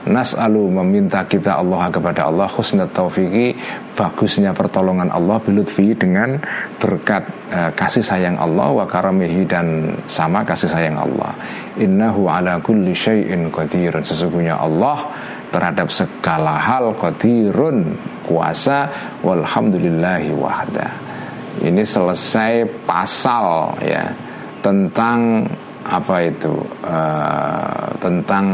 Nas'alu meminta kita Allah kepada Allah Khusnat taufiki Bagusnya pertolongan Allah Bilutfi dengan berkat uh, Kasih sayang Allah Wa karamihi dan sama kasih sayang Allah. Innahu ala kulli syai'in qadirun Sesungguhnya Allah terhadap segala hal qadirun Kuasa Walhamdulillahi wahda. Ini selesai pasal ya Tentang apa itu? Uh, Tentang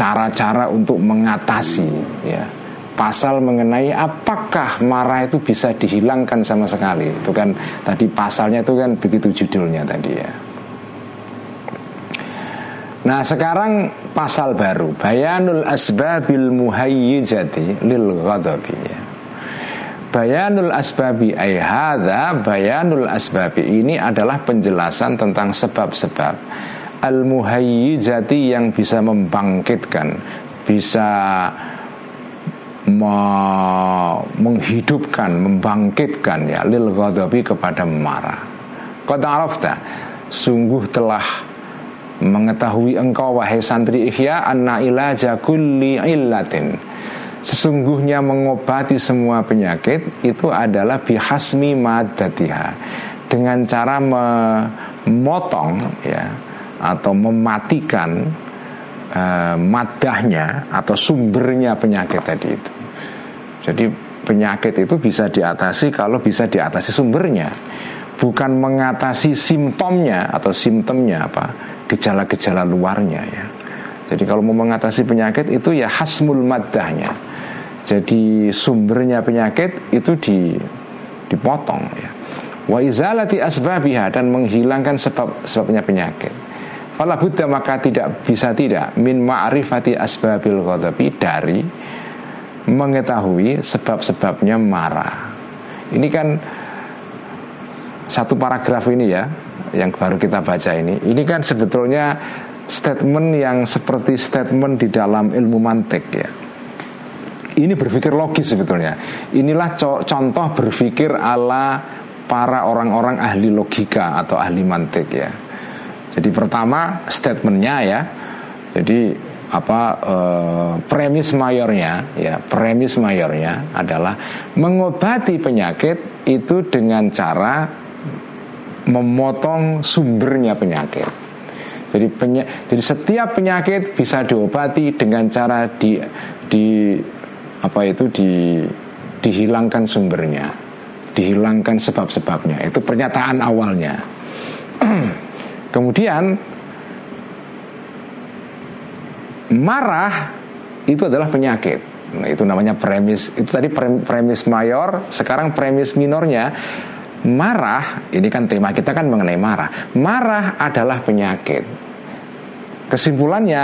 cara-cara untuk mengatasi ya. Pasal mengenai apakah marah itu bisa dihilangkan sama sekali. Itu kan tadi pasalnya itu kan begitu judulnya tadi ya. Nah sekarang pasal baru. Bayanul asbabil muhayyijati lil ghadabi ya. Bayanul asbabi ay bayanul asbabi ini adalah penjelasan tentang sebab-sebab al muhayyijati yang bisa membangkitkan, bisa me menghidupkan, membangkitkan ya lil ghadabi kepada marah. Qad arafta, sungguh telah mengetahui engkau wahai santri ihya anna ilaja kulli illatin Sesungguhnya mengobati semua penyakit itu adalah bihasmi madatiha dengan cara memotong ya atau mematikan uh, madahnya atau sumbernya penyakit tadi itu. Jadi penyakit itu bisa diatasi kalau bisa diatasi sumbernya, bukan mengatasi simptomnya atau simptomnya apa gejala-gejala luarnya ya. Jadi kalau mau mengatasi penyakit itu ya hasmul maddahnya. Jadi sumbernya penyakit itu di dipotong ya. Wa izalati asbabiha dan menghilangkan sebab sebabnya penyakit. Fala buddha maka tidak bisa tidak min ma'rifati asbabil ghadabi dari mengetahui sebab-sebabnya marah. Ini kan satu paragraf ini ya yang baru kita baca ini. Ini kan sebetulnya statement yang seperti statement di dalam ilmu mantik ya. Ini berpikir logis sebetulnya. Inilah co contoh berpikir ala para orang-orang ahli logika atau ahli mantik ya. Jadi pertama statementnya ya. Jadi apa eh, premis mayornya ya premis mayornya adalah mengobati penyakit itu dengan cara memotong sumbernya penyakit. Jadi penya, jadi setiap penyakit bisa diobati dengan cara di di apa itu di dihilangkan sumbernya, dihilangkan sebab-sebabnya. Itu pernyataan awalnya. <clears throat> Kemudian marah itu adalah penyakit. Nah, itu namanya premis. Itu tadi premis mayor, sekarang premis minornya marah. Ini kan tema kita kan mengenai marah. Marah adalah penyakit. Kesimpulannya,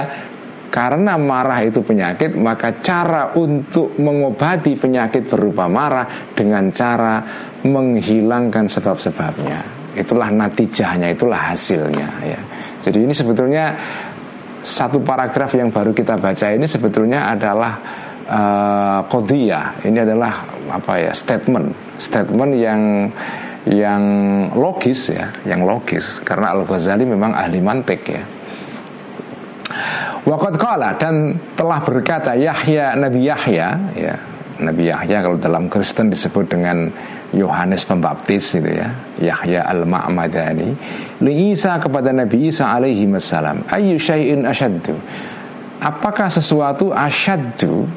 karena marah itu penyakit, maka cara untuk mengobati penyakit berupa marah dengan cara menghilangkan sebab-sebabnya. Itulah natijahnya, itulah hasilnya. Ya. Jadi ini sebetulnya satu paragraf yang baru kita baca ini sebetulnya adalah uh, kodiyah. Ini adalah apa ya statement, statement yang yang logis ya, yang logis karena Al Ghazali memang ahli mantik ya. Waqad qala dan telah berkata Yahya Nabi Yahya ya Nabi Yahya kalau dalam Kristen disebut dengan Yohanes Pembaptis itu ya Yahya Al-Ma'madani. Li Isa kepada Nabi Isa alaihi wasallam ayu syai'in asyaddu? Apakah sesuatu asyaddu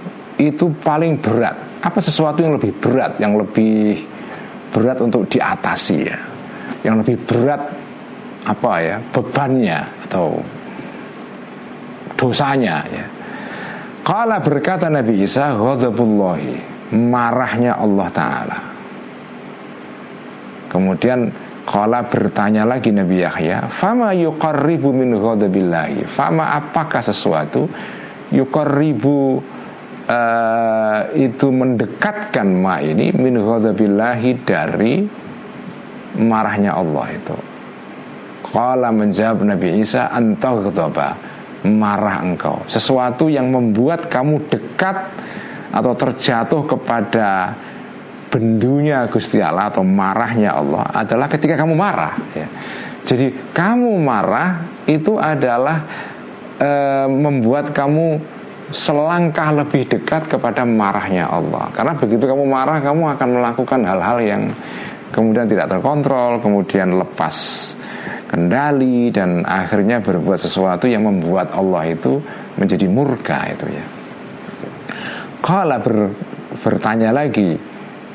itu paling berat? Apa sesuatu yang lebih berat yang lebih berat untuk diatasi ya? Yang lebih berat apa ya? Bebannya atau dosanya ya. Kala berkata Nabi Isa Ghadabullahi Marahnya Allah Ta'ala Kemudian Kala bertanya lagi Nabi Yahya Fama yuqarribu min ghadabillahi? Fama apakah sesuatu Yuqarribu uh, Itu mendekatkan ma ini Min dari Marahnya Allah itu? Kala menjawab Nabi Isa Antah marah engkau. Sesuatu yang membuat kamu dekat Atau terjatuh kepada Bendunya Gusti Allah Atau marahnya Allah Adalah ketika kamu marah ya. Jadi kamu marah Itu adalah e, Membuat kamu Selangkah lebih dekat kepada marahnya Allah Karena begitu kamu marah Kamu akan melakukan hal-hal yang Kemudian tidak terkontrol Kemudian lepas kendali dan akhirnya berbuat sesuatu yang membuat Allah itu menjadi murka itu ya. Kala ber, bertanya lagi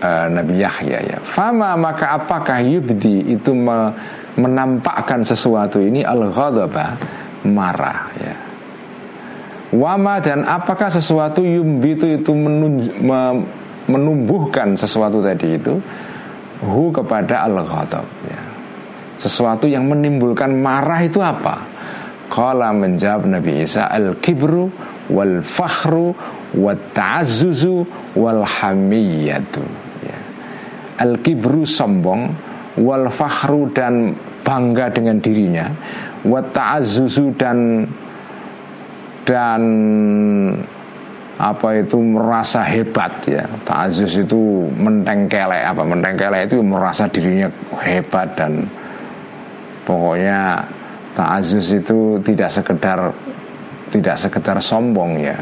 uh, Nabi Yahya ya, fama maka apakah yubdi itu me, menampakkan sesuatu ini al ghadaba marah ya. Wama dan apakah sesuatu yumbitu itu me, menumbuhkan sesuatu tadi itu hu kepada al ghadab ya sesuatu yang menimbulkan marah itu apa? Kala menjawab Nabi Isa al-kibru wal fakhru wat ta'azzuzu wal hamiyatu. Al-kibru sombong wal fakhru dan bangga dengan dirinya wat ta'azzuzu dan dan apa itu merasa hebat ya ta'azus itu mentengkelek apa mentengkelek itu merasa dirinya hebat dan Pokoknya ta'azus itu tidak sekedar tidak sekedar sombong ya,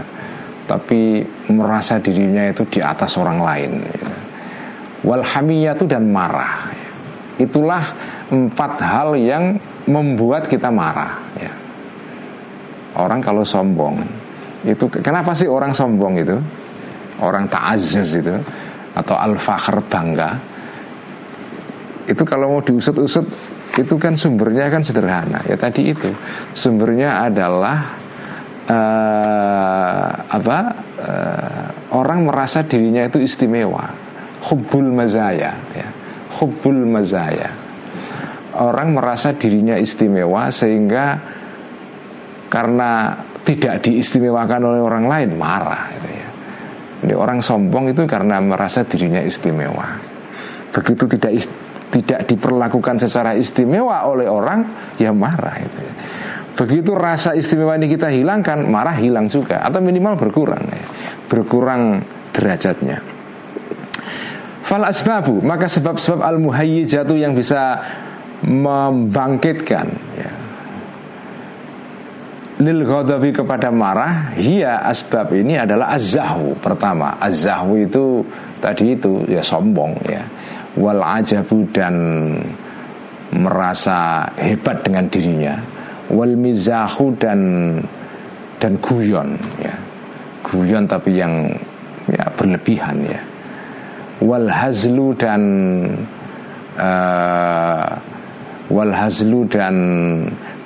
tapi merasa dirinya itu di atas orang lain. Ya. Walhamiyatu dan marah. Itulah empat hal yang membuat kita marah. Ya. orang kalau sombong itu kenapa sih orang sombong itu orang ta'azzuz itu atau al-fakhr bangga itu kalau mau diusut-usut itu kan sumbernya kan sederhana ya tadi itu sumbernya adalah uh, apa uh, orang merasa dirinya itu istimewa hubbul mazaya ya hubbul mazaya orang merasa dirinya istimewa sehingga karena tidak diistimewakan oleh orang lain marah gitu ya. Jadi orang sombong itu karena merasa dirinya istimewa. Begitu tidak tidak diperlakukan secara istimewa oleh orang ya marah itu ya. Begitu rasa istimewa ini kita hilangkan, marah hilang juga atau minimal berkurang ya. Berkurang derajatnya. Fal asbabu, maka sebab-sebab al muhayyijatu yang bisa membangkitkan ya, lil ghadabi kepada marah hiya asbab ini adalah azzahu pertama. Azzahu itu tadi itu ya sombong ya. Wal ajabu dan merasa hebat dengan dirinya. Wal mizahu dan dan guyon ya. Guyon tapi yang ya berlebihan ya wal hazlu dan uh, wal hazlu dan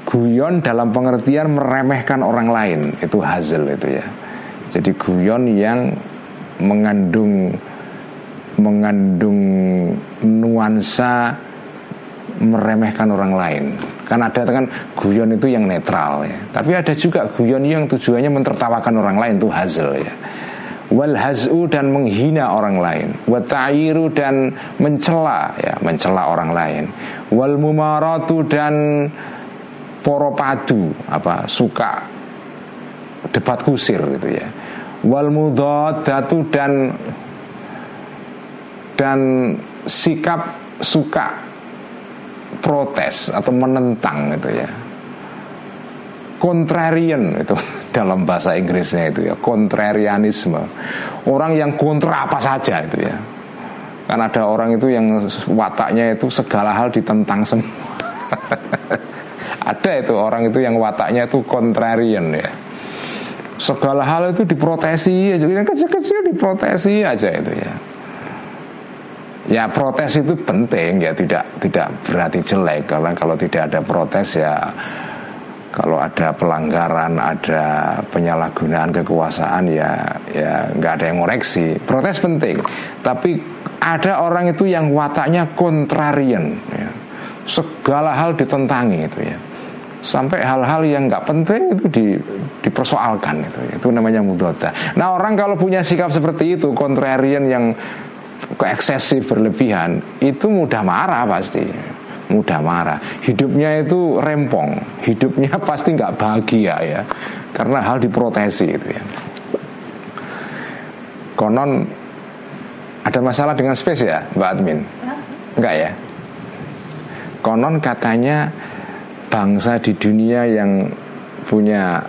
guyon dalam pengertian meremehkan orang lain. Itu hazl itu ya. Jadi guyon yang mengandung mengandung nuansa meremehkan orang lain. Kan ada kan guyon itu yang netral ya. Tapi ada juga guyon yang tujuannya mentertawakan orang lain itu hazl ya wal haz'u dan menghina orang lain. Wa ta'iru dan mencela ya mencela orang lain. Wal mumaratu dan poro padu apa suka debat kusir gitu ya. Wal mudadatu dan dan sikap suka protes atau menentang gitu ya contrarian itu <laughs> dalam bahasa Inggrisnya itu ya. Contrarianisme orang yang kontra apa saja itu ya. Kan ada orang itu yang wataknya itu segala hal ditentang semua. <laughs> Ada itu orang itu yang wataknya itu contrarian ya. Segala hal itu diprotesi aja. Yang kecil-kecil diprotesi aja itu ya. Ya protes itu penting ya. Tidak tidak berarti jelek. Karena kalau tidak ada protes ya kalau ada pelanggaran, ada penyalahgunaan kekuasaan ya ya nggak ada yang ngoreksi. Protes penting, tapi ada orang itu yang wataknya kontrarian, ya. segala hal ditentangi itu ya. Sampai hal-hal yang nggak penting itu di, dipersoalkan itu, ya. itu namanya mudota. Nah orang kalau punya sikap seperti itu, kontrarian yang keeksesif berlebihan, itu mudah marah pasti mudah marah. Hidupnya itu rempong. Hidupnya <laughs> pasti nggak bahagia ya. Karena hal diprotesi itu ya. Konon ada masalah dengan space ya Mbak Admin? Enggak ya? Konon katanya bangsa di dunia yang punya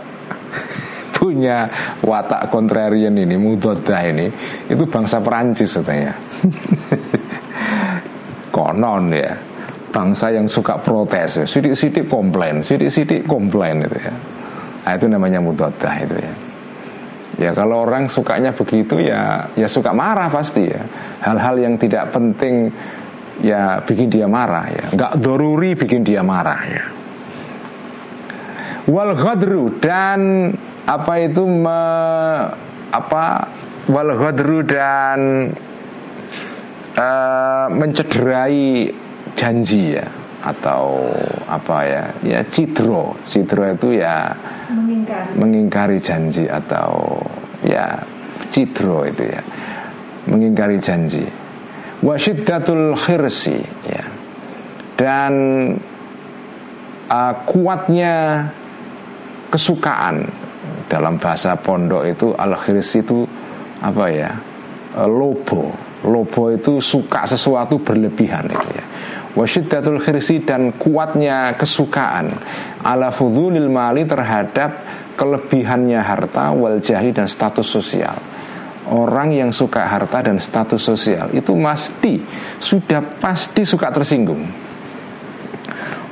<laughs> punya watak kontrarian ini mudodah ini itu bangsa Perancis katanya. <laughs> Konon ya bangsa yang suka protes ya. Sidik-sidik komplain, sidik-sidik komplain itu ya. Nah, itu namanya mudadah itu ya. Ya kalau orang sukanya begitu ya ya suka marah pasti ya. Hal-hal yang tidak penting ya bikin dia marah ya. Enggak doruri bikin dia marah ya. Wal ghadru dan apa itu me, apa wal ghadru dan uh, mencederai janji ya atau apa ya ya cidro cidro itu ya mengingkari, mengingkari janji atau ya cidro itu ya. Mengingkari janji. Wasyiddatul khirsi ya. Dan uh, kuatnya kesukaan dalam bahasa pondok itu al khirsi itu apa ya uh, lobo. Lobo itu suka sesuatu berlebihan itu ya wasyiddatul khirsi dan kuatnya kesukaan. Ala fudulil mali terhadap kelebihannya harta wal jahi dan status sosial. Orang yang suka harta dan status sosial itu pasti sudah pasti suka tersinggung.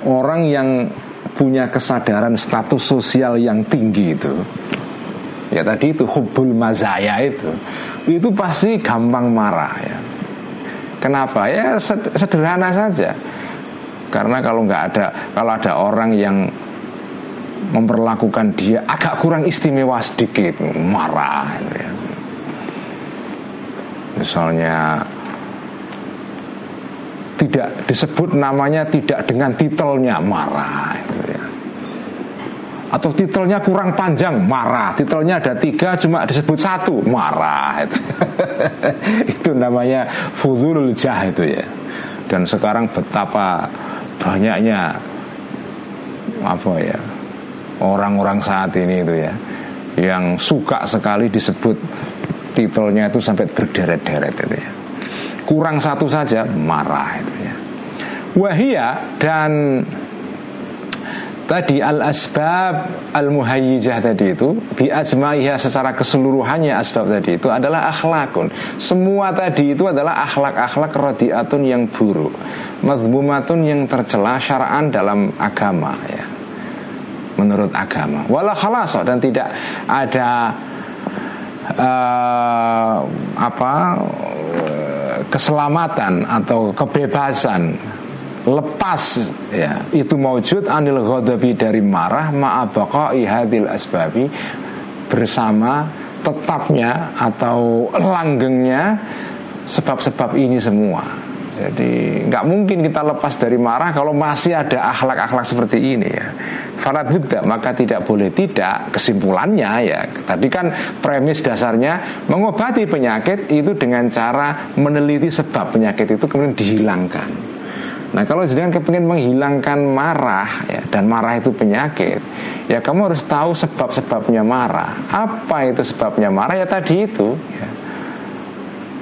Orang yang punya kesadaran status sosial yang tinggi itu ya tadi itu hubul mazaya itu itu pasti gampang marah ya kenapa? Ya sederhana saja. Karena kalau nggak ada kalau ada orang yang memperlakukan dia agak kurang istimewa sedikit marah gitu ya. misalnya tidak disebut namanya tidak dengan titelnya marah itu ya atau titelnya kurang panjang marah. Titelnya ada tiga cuma disebut satu marah. <laughs> Itu, itu namanya fuzulul jah itu ya. Dan sekarang betapa banyaknya apa ya orang-orang saat ini itu ya yang suka sekali disebut titelnya itu sampai berderet-deret itu ya. Kurang satu saja marah itu ya. Wahia dan tadi al asbab al muhayyijah tadi itu bi ajmaiha secara keseluruhannya asbab tadi itu adalah akhlakun. Semua tadi itu adalah akhlak-akhlak radiatun yang buruk. Madhmumatun yang tercela syara'an dalam agama ya. Menurut agama. Wala khalas dan tidak ada uh, apa keselamatan atau kebebasan lepas ya. Itu maujud anil ghadabi dari marah ma'abaqai hadil asbabi bersama tetapnya atau langgengnya sebab-sebab ini semua. Jadi nggak mungkin kita lepas dari marah kalau masih ada akhlak-akhlak seperti ini ya. Farad Buddha maka tidak boleh tidak kesimpulannya ya. Tadi kan premis dasarnya mengobati penyakit itu dengan cara meneliti sebab penyakit itu kemudian dihilangkan Nah kalau jenengan kepingin menghilangkan marah ya, dan marah itu penyakit, ya kamu harus tahu sebab-sebabnya marah. Apa itu sebabnya marah? Ya tadi itu. Ya.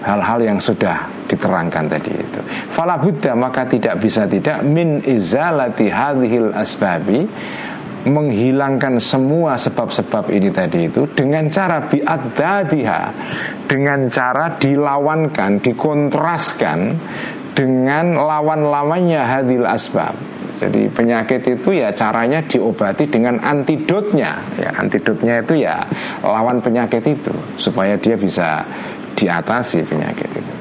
Hal-hal yang sudah diterangkan tadi itu. Fala Buddha maka tidak bisa tidak min izalati hadhil asbabi menghilangkan semua sebab-sebab ini tadi itu dengan cara biadadiha dengan cara dilawankan, dikontraskan dengan lawan-lawannya hadil asbab. Jadi penyakit itu ya caranya diobati dengan antidotnya. Ya, antidotnya itu ya lawan penyakit itu supaya dia bisa diatasi penyakit itu.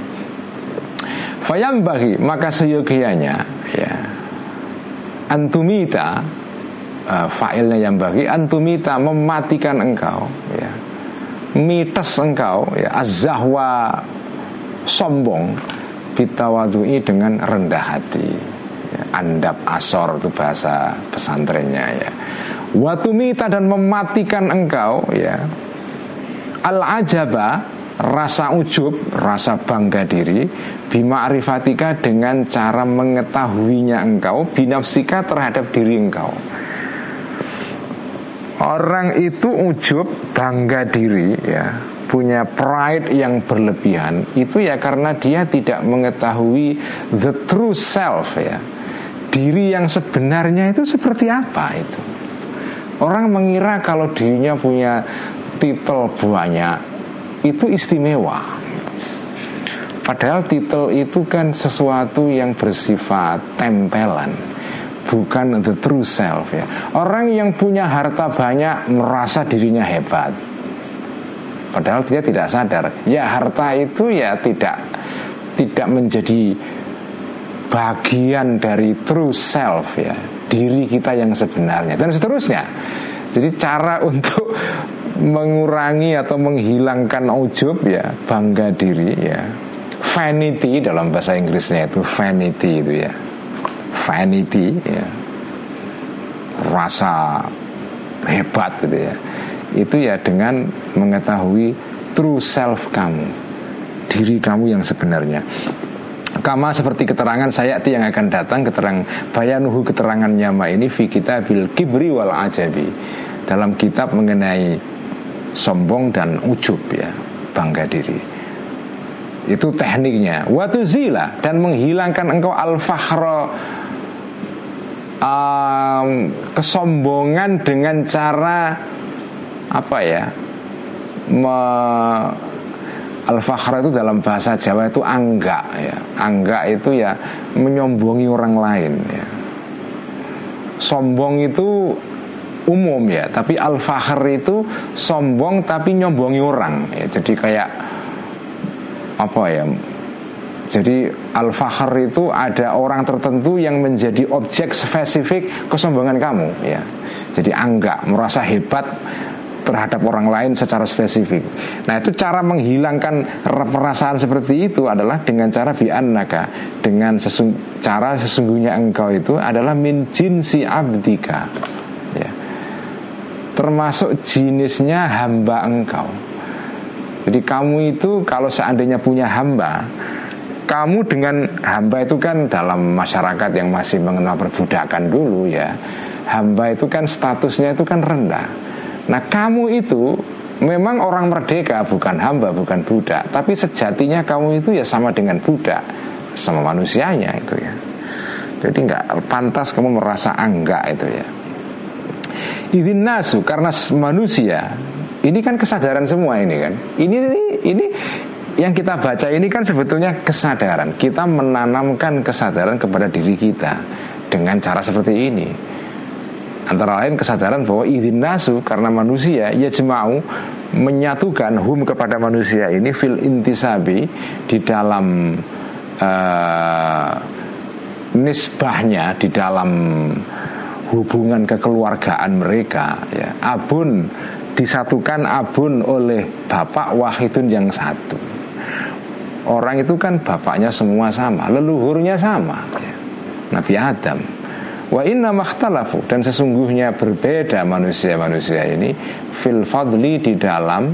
Fayam bagi maka seyogianya ya antumita uh, failnya yang bagi antumita mematikan engkau ya mites engkau ya azahwa sombong bitawadui dengan rendah hati. Ya, andap asor itu bahasa pesantrennya ya. Watumita dan mematikan engkau ya. Al ajaba rasa ujub rasa bangga diri bima arifatika dengan cara mengetahuinya engkau binafsika terhadap diri engkau. Orang itu ujub bangga diri ya punya pride yang berlebihan itu ya karena dia tidak mengetahui the true self ya. Diri yang sebenarnya itu seperti apa itu? Orang mengira kalau dirinya punya titel banyak itu istimewa. Padahal titel itu kan sesuatu yang bersifat tempelan bukan the true self ya. Orang yang punya harta banyak merasa dirinya hebat Padahal dia tidak sadar. Ya harta itu ya tidak Tidak menjadi Bagian dari true self ya Diri kita yang sebenarnya Dan seterusnya. Jadi cara <laughs> untuk Mengurangi atau menghilangkan ujub ya Bangga diri ya. Vanity dalam bahasa Inggrisnya itu Vanity itu ya. Vanity ya. Rasa hebat gitu ya itu ya dengan mengetahui true self kamu. Diri kamu yang sebenarnya. Kama seperti keterangan sayati yang akan datang Keterang bayanuhu keterangan nyama ini Fi bil kibri wal ajabi. Dalam kitab mengenai Sombong dan ujub ya Bangga diri. Itu tekniknya. Watuzila dan menghilangkan engkau al-fakhra um, Kesombongan dengan cara apa ya me, Al-Fakhra itu dalam bahasa Jawa itu angga ya. Angga itu ya menyombongi orang lain ya. sombong itu umum ya tapi al fakhr itu sombong tapi nyombongi orang ya jadi kayak apa ya jadi al fakhr itu ada orang tertentu yang menjadi objek spesifik kesombongan kamu ya jadi anggap merasa hebat terhadap orang lain secara spesifik. Nah itu cara menghilangkan perasaan seperti itu adalah dengan cara bi'annaka dengan sesung, cara sesungguhnya engkau itu adalah min jinsi abdika ya. termasuk jenisnya hamba engkau. Jadi kamu itu kalau seandainya punya hamba kamu dengan hamba itu kan dalam masyarakat yang masih mengenal perbudakan dulu ya hamba itu kan statusnya itu kan rendah. Nah kamu itu memang orang merdeka bukan hamba bukan budak, tapi sejatinya kamu itu ya sama dengan budak sama manusianya itu ya. Jadi nggak pantas kamu merasa angga itu ya. Izin nasu karena manusia ini kan kesadaran semua ini kan. Ini ini ini yang kita baca ini kan sebetulnya kesadaran. Kita menanamkan kesadaran kepada diri kita dengan cara seperti ini Antara lain kesadaran bahwa izin nasu karena manusia ya jemau menyatukan hum kepada manusia ini fil intisabi di dalam uh, nisbahnya di dalam hubungan kekeluargaan mereka ya. Abun disatukan abun oleh bapak wahidun yang satu. Orang itu kan bapaknya semua sama leluhurnya sama ya. Nabi Adam Wa inna makhtalafu dan sesungguhnya berbeda manusia-manusia ini fil fadli di dalam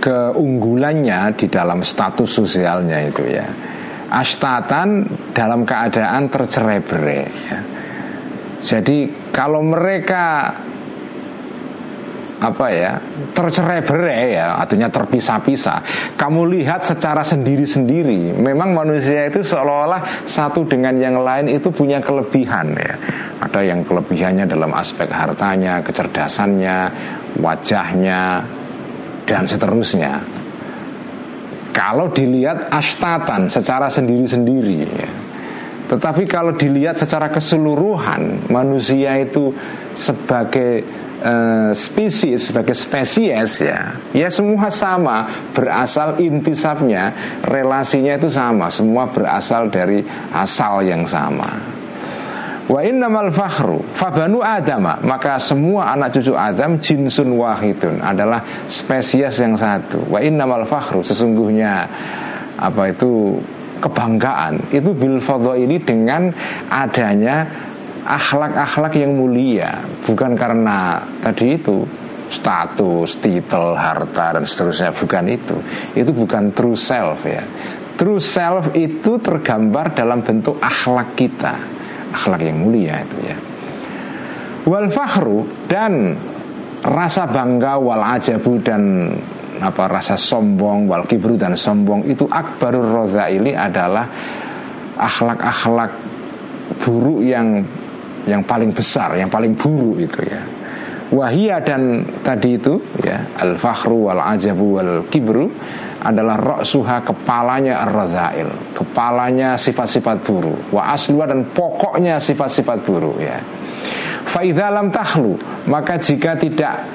keunggulannya di dalam status sosialnya itu ya. Astatan dalam keadaan tercerai-berai ya. Jadi kalau mereka apa ya tercerai berai ya artinya terpisah-pisah kamu lihat secara sendiri-sendiri memang manusia itu seolah-olah satu dengan yang lain itu punya kelebihan ya ada yang kelebihannya dalam aspek hartanya kecerdasannya wajahnya dan seterusnya kalau dilihat astatan secara sendiri-sendiri ya. Tetapi kalau dilihat secara keseluruhan manusia itu sebagai uh, spesies sebagai spesies ya. ya semua sama. Berasal intisabnya relasinya itu sama. Semua berasal dari asal yang sama. Wa innamal fakhru fabanu adama. Maka semua anak cucu Adam jinsun wahidun adalah spesies yang satu. Wa innamal fakhru sesungguhnya apa itu kebanggaan. Itu bil ini dengan adanya akhlak-akhlak yang mulia bukan karena tadi itu status, titel, harta dan seterusnya bukan itu. Itu bukan true self ya. True self itu tergambar dalam bentuk akhlak kita, akhlak yang mulia itu ya. Wal fakhru dan rasa bangga wal ajabu dan apa rasa sombong wal kibru dan sombong itu akbarur ini adalah akhlak-akhlak buruk yang yang paling besar, yang paling buruk itu ya. Wahia dan tadi itu ya al fakhru wal ajabu wal kibru adalah roksuha kepalanya ar-radhail kepalanya sifat-sifat buruk wa asluha dan pokoknya sifat-sifat buruk ya fa lam tahlu maka jika tidak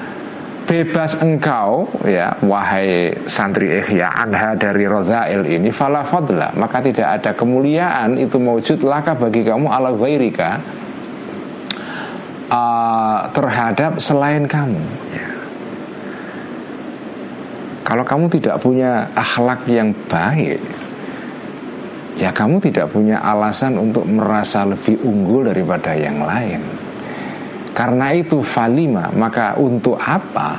bebas engkau ya wahai santri ihya anha dari radhail ini fala fadla maka tidak ada kemuliaan itu mewujud laka bagi kamu ala ghairika uh, terhadap selain kamu. Ya. Kalau kamu tidak punya akhlak yang baik, ya kamu tidak punya alasan untuk merasa lebih unggul daripada yang lain. Karena itu falima, maka untuk apa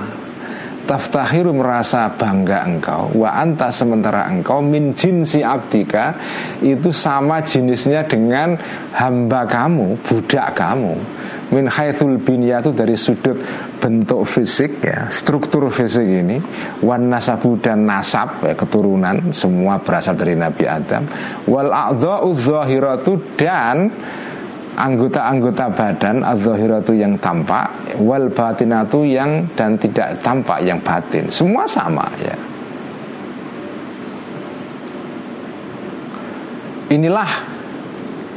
taftahiru merasa bangga engkau wa anta sementara engkau min jinsi abdika itu sama jenisnya dengan hamba kamu budak kamu min haithul binyatu dari sudut bentuk fisik ya struktur fisik ini wan nasabu dan nasab ya, keturunan semua berasal dari Nabi Adam. Wal a'dha'u zahiratu dan anggota-anggota badan az-zahiratu yang tampak wal batinatu yang dan tidak tampak yang batin. Semua sama ya. Inilah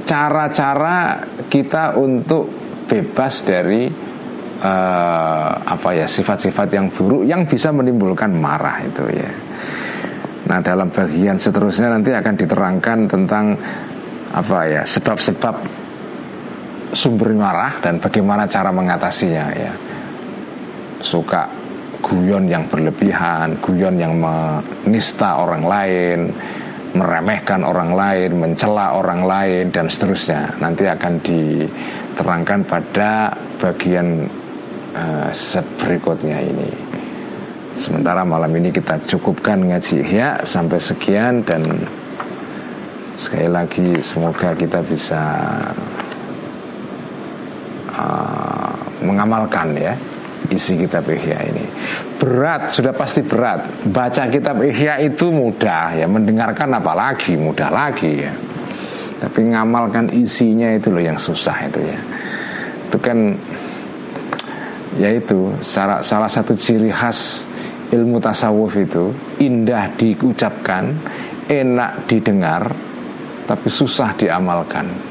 cara-cara kita untuk bebas dari uh, apa ya sifat-sifat yang buruk yang bisa menimbulkan marah itu ya. Nah dalam bagian seterusnya nanti akan diterangkan tentang apa ya sebab-sebab sumber marah dan bagaimana cara mengatasinya ya. Suka guyon yang berlebihan, guyon yang menista orang lain, meremehkan orang lain, mencela orang lain dan seterusnya. Nanti akan diterangkan pada bagian uh, berikutnya ini. Sementara malam ini kita cukupkan ngaji ya sampai sekian dan sekali lagi semoga kita bisa uh, mengamalkan ya isi kitab Ihya ini. Berat, sudah pasti berat. Baca kitab Ihya itu mudah ya, mendengarkan apalagi mudah lagi ya. Tapi ngamalkan isinya itu loh yang susah itu ya. Itu kan yaitu salah, salah satu ciri khas ilmu tasawuf itu indah diucapkan, enak didengar, tapi susah diamalkan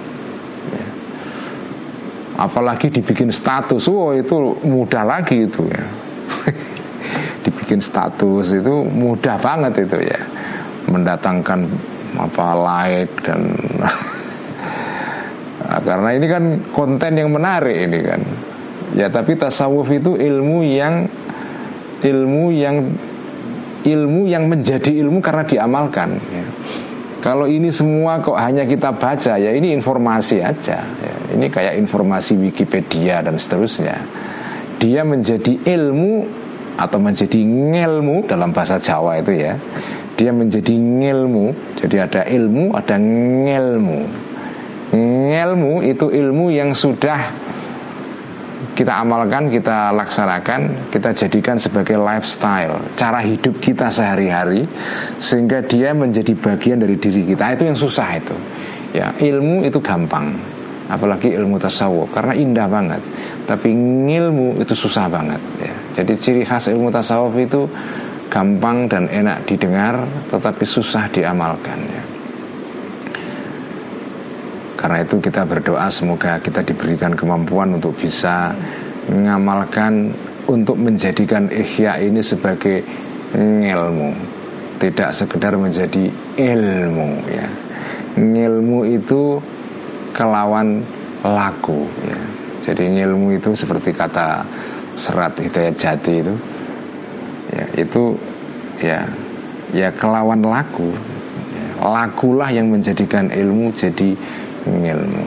apalagi dibikin status oh itu mudah lagi itu ya <laughs> dibikin status itu mudah banget itu ya mendatangkan apa like dan <laughs> nah, karena ini kan konten yang menarik ini kan ya tapi tasawuf itu ilmu yang ilmu yang ilmu yang menjadi ilmu karena diamalkan ya. Kalau ini semua kok hanya kita baca ya ini informasi aja. Ya. Ini kayak informasi Wikipedia dan seterusnya. Dia menjadi ilmu atau menjadi ngelmu dalam bahasa Jawa itu ya. Dia menjadi ngelmu. Jadi ada ilmu, ada ngelmu. Ngelmu itu ilmu yang sudah kita amalkan, kita laksanakan, kita jadikan sebagai lifestyle, cara hidup kita sehari-hari, sehingga dia menjadi bagian dari diri kita. Itu yang susah itu. Ya, ilmu itu gampang, apalagi ilmu tasawuf karena indah banget. Tapi ilmu itu susah banget. Ya. Jadi ciri khas ilmu tasawuf itu gampang dan enak didengar, tetapi susah diamalkan. Ya. Karena itu kita berdoa semoga kita diberikan kemampuan untuk bisa mengamalkan untuk menjadikan ihya ini sebagai ilmu tidak sekedar menjadi ilmu ya ilmu itu kelawan laku ya. Jadi ilmu itu seperti kata serat hidayat jati itu ya itu ya ya kelawan laku ya, lakulah yang menjadikan ilmu jadi ilmu.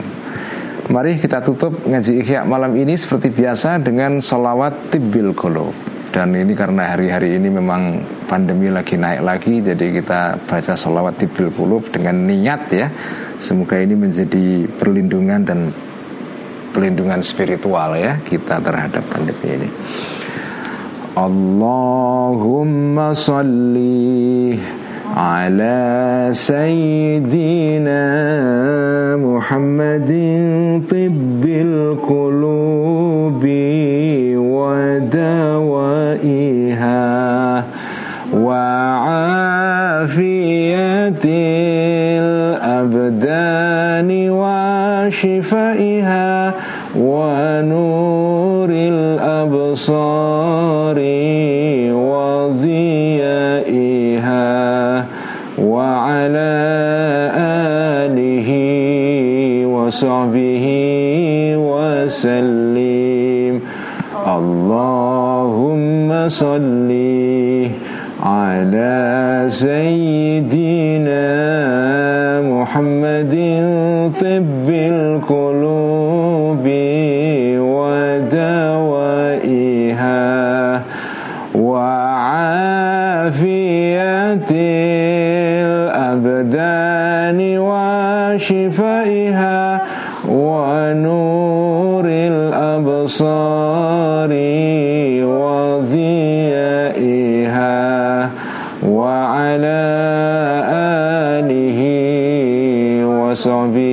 Mari kita tutup ngaji ikhya malam ini seperti biasa dengan solawat tibil qulub. Dan ini karena hari-hari ini memang pandemi lagi naik lagi jadi kita baca solawat tibil qulub dengan niat ya Semoga ini menjadi perlindungan dan pelindungan spiritual ya kita terhadap pandemi ini. Allahumma salli ala sayyidina Muhammadin tibbil qulubi وشفائها ونور الأبصار وصحبه وسلم. اللهم صل على سيدنا محمد طب القلوب ودوائها وعافية الأبدان وشفائها ونور الأبصار وضيائها وعلى آله وصحبه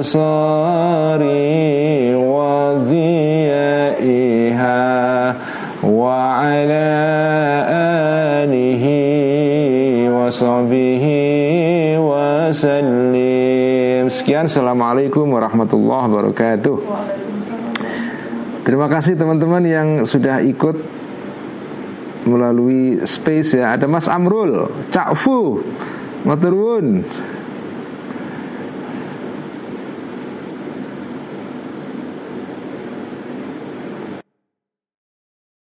الأبصار وضيائها وعلى آله وصحبه وسلم Sekian Assalamualaikum warahmatullahi wabarakatuh Terima kasih teman-teman yang sudah ikut melalui space ya. Ada Mas Amrul, Cak Fu, Maturun,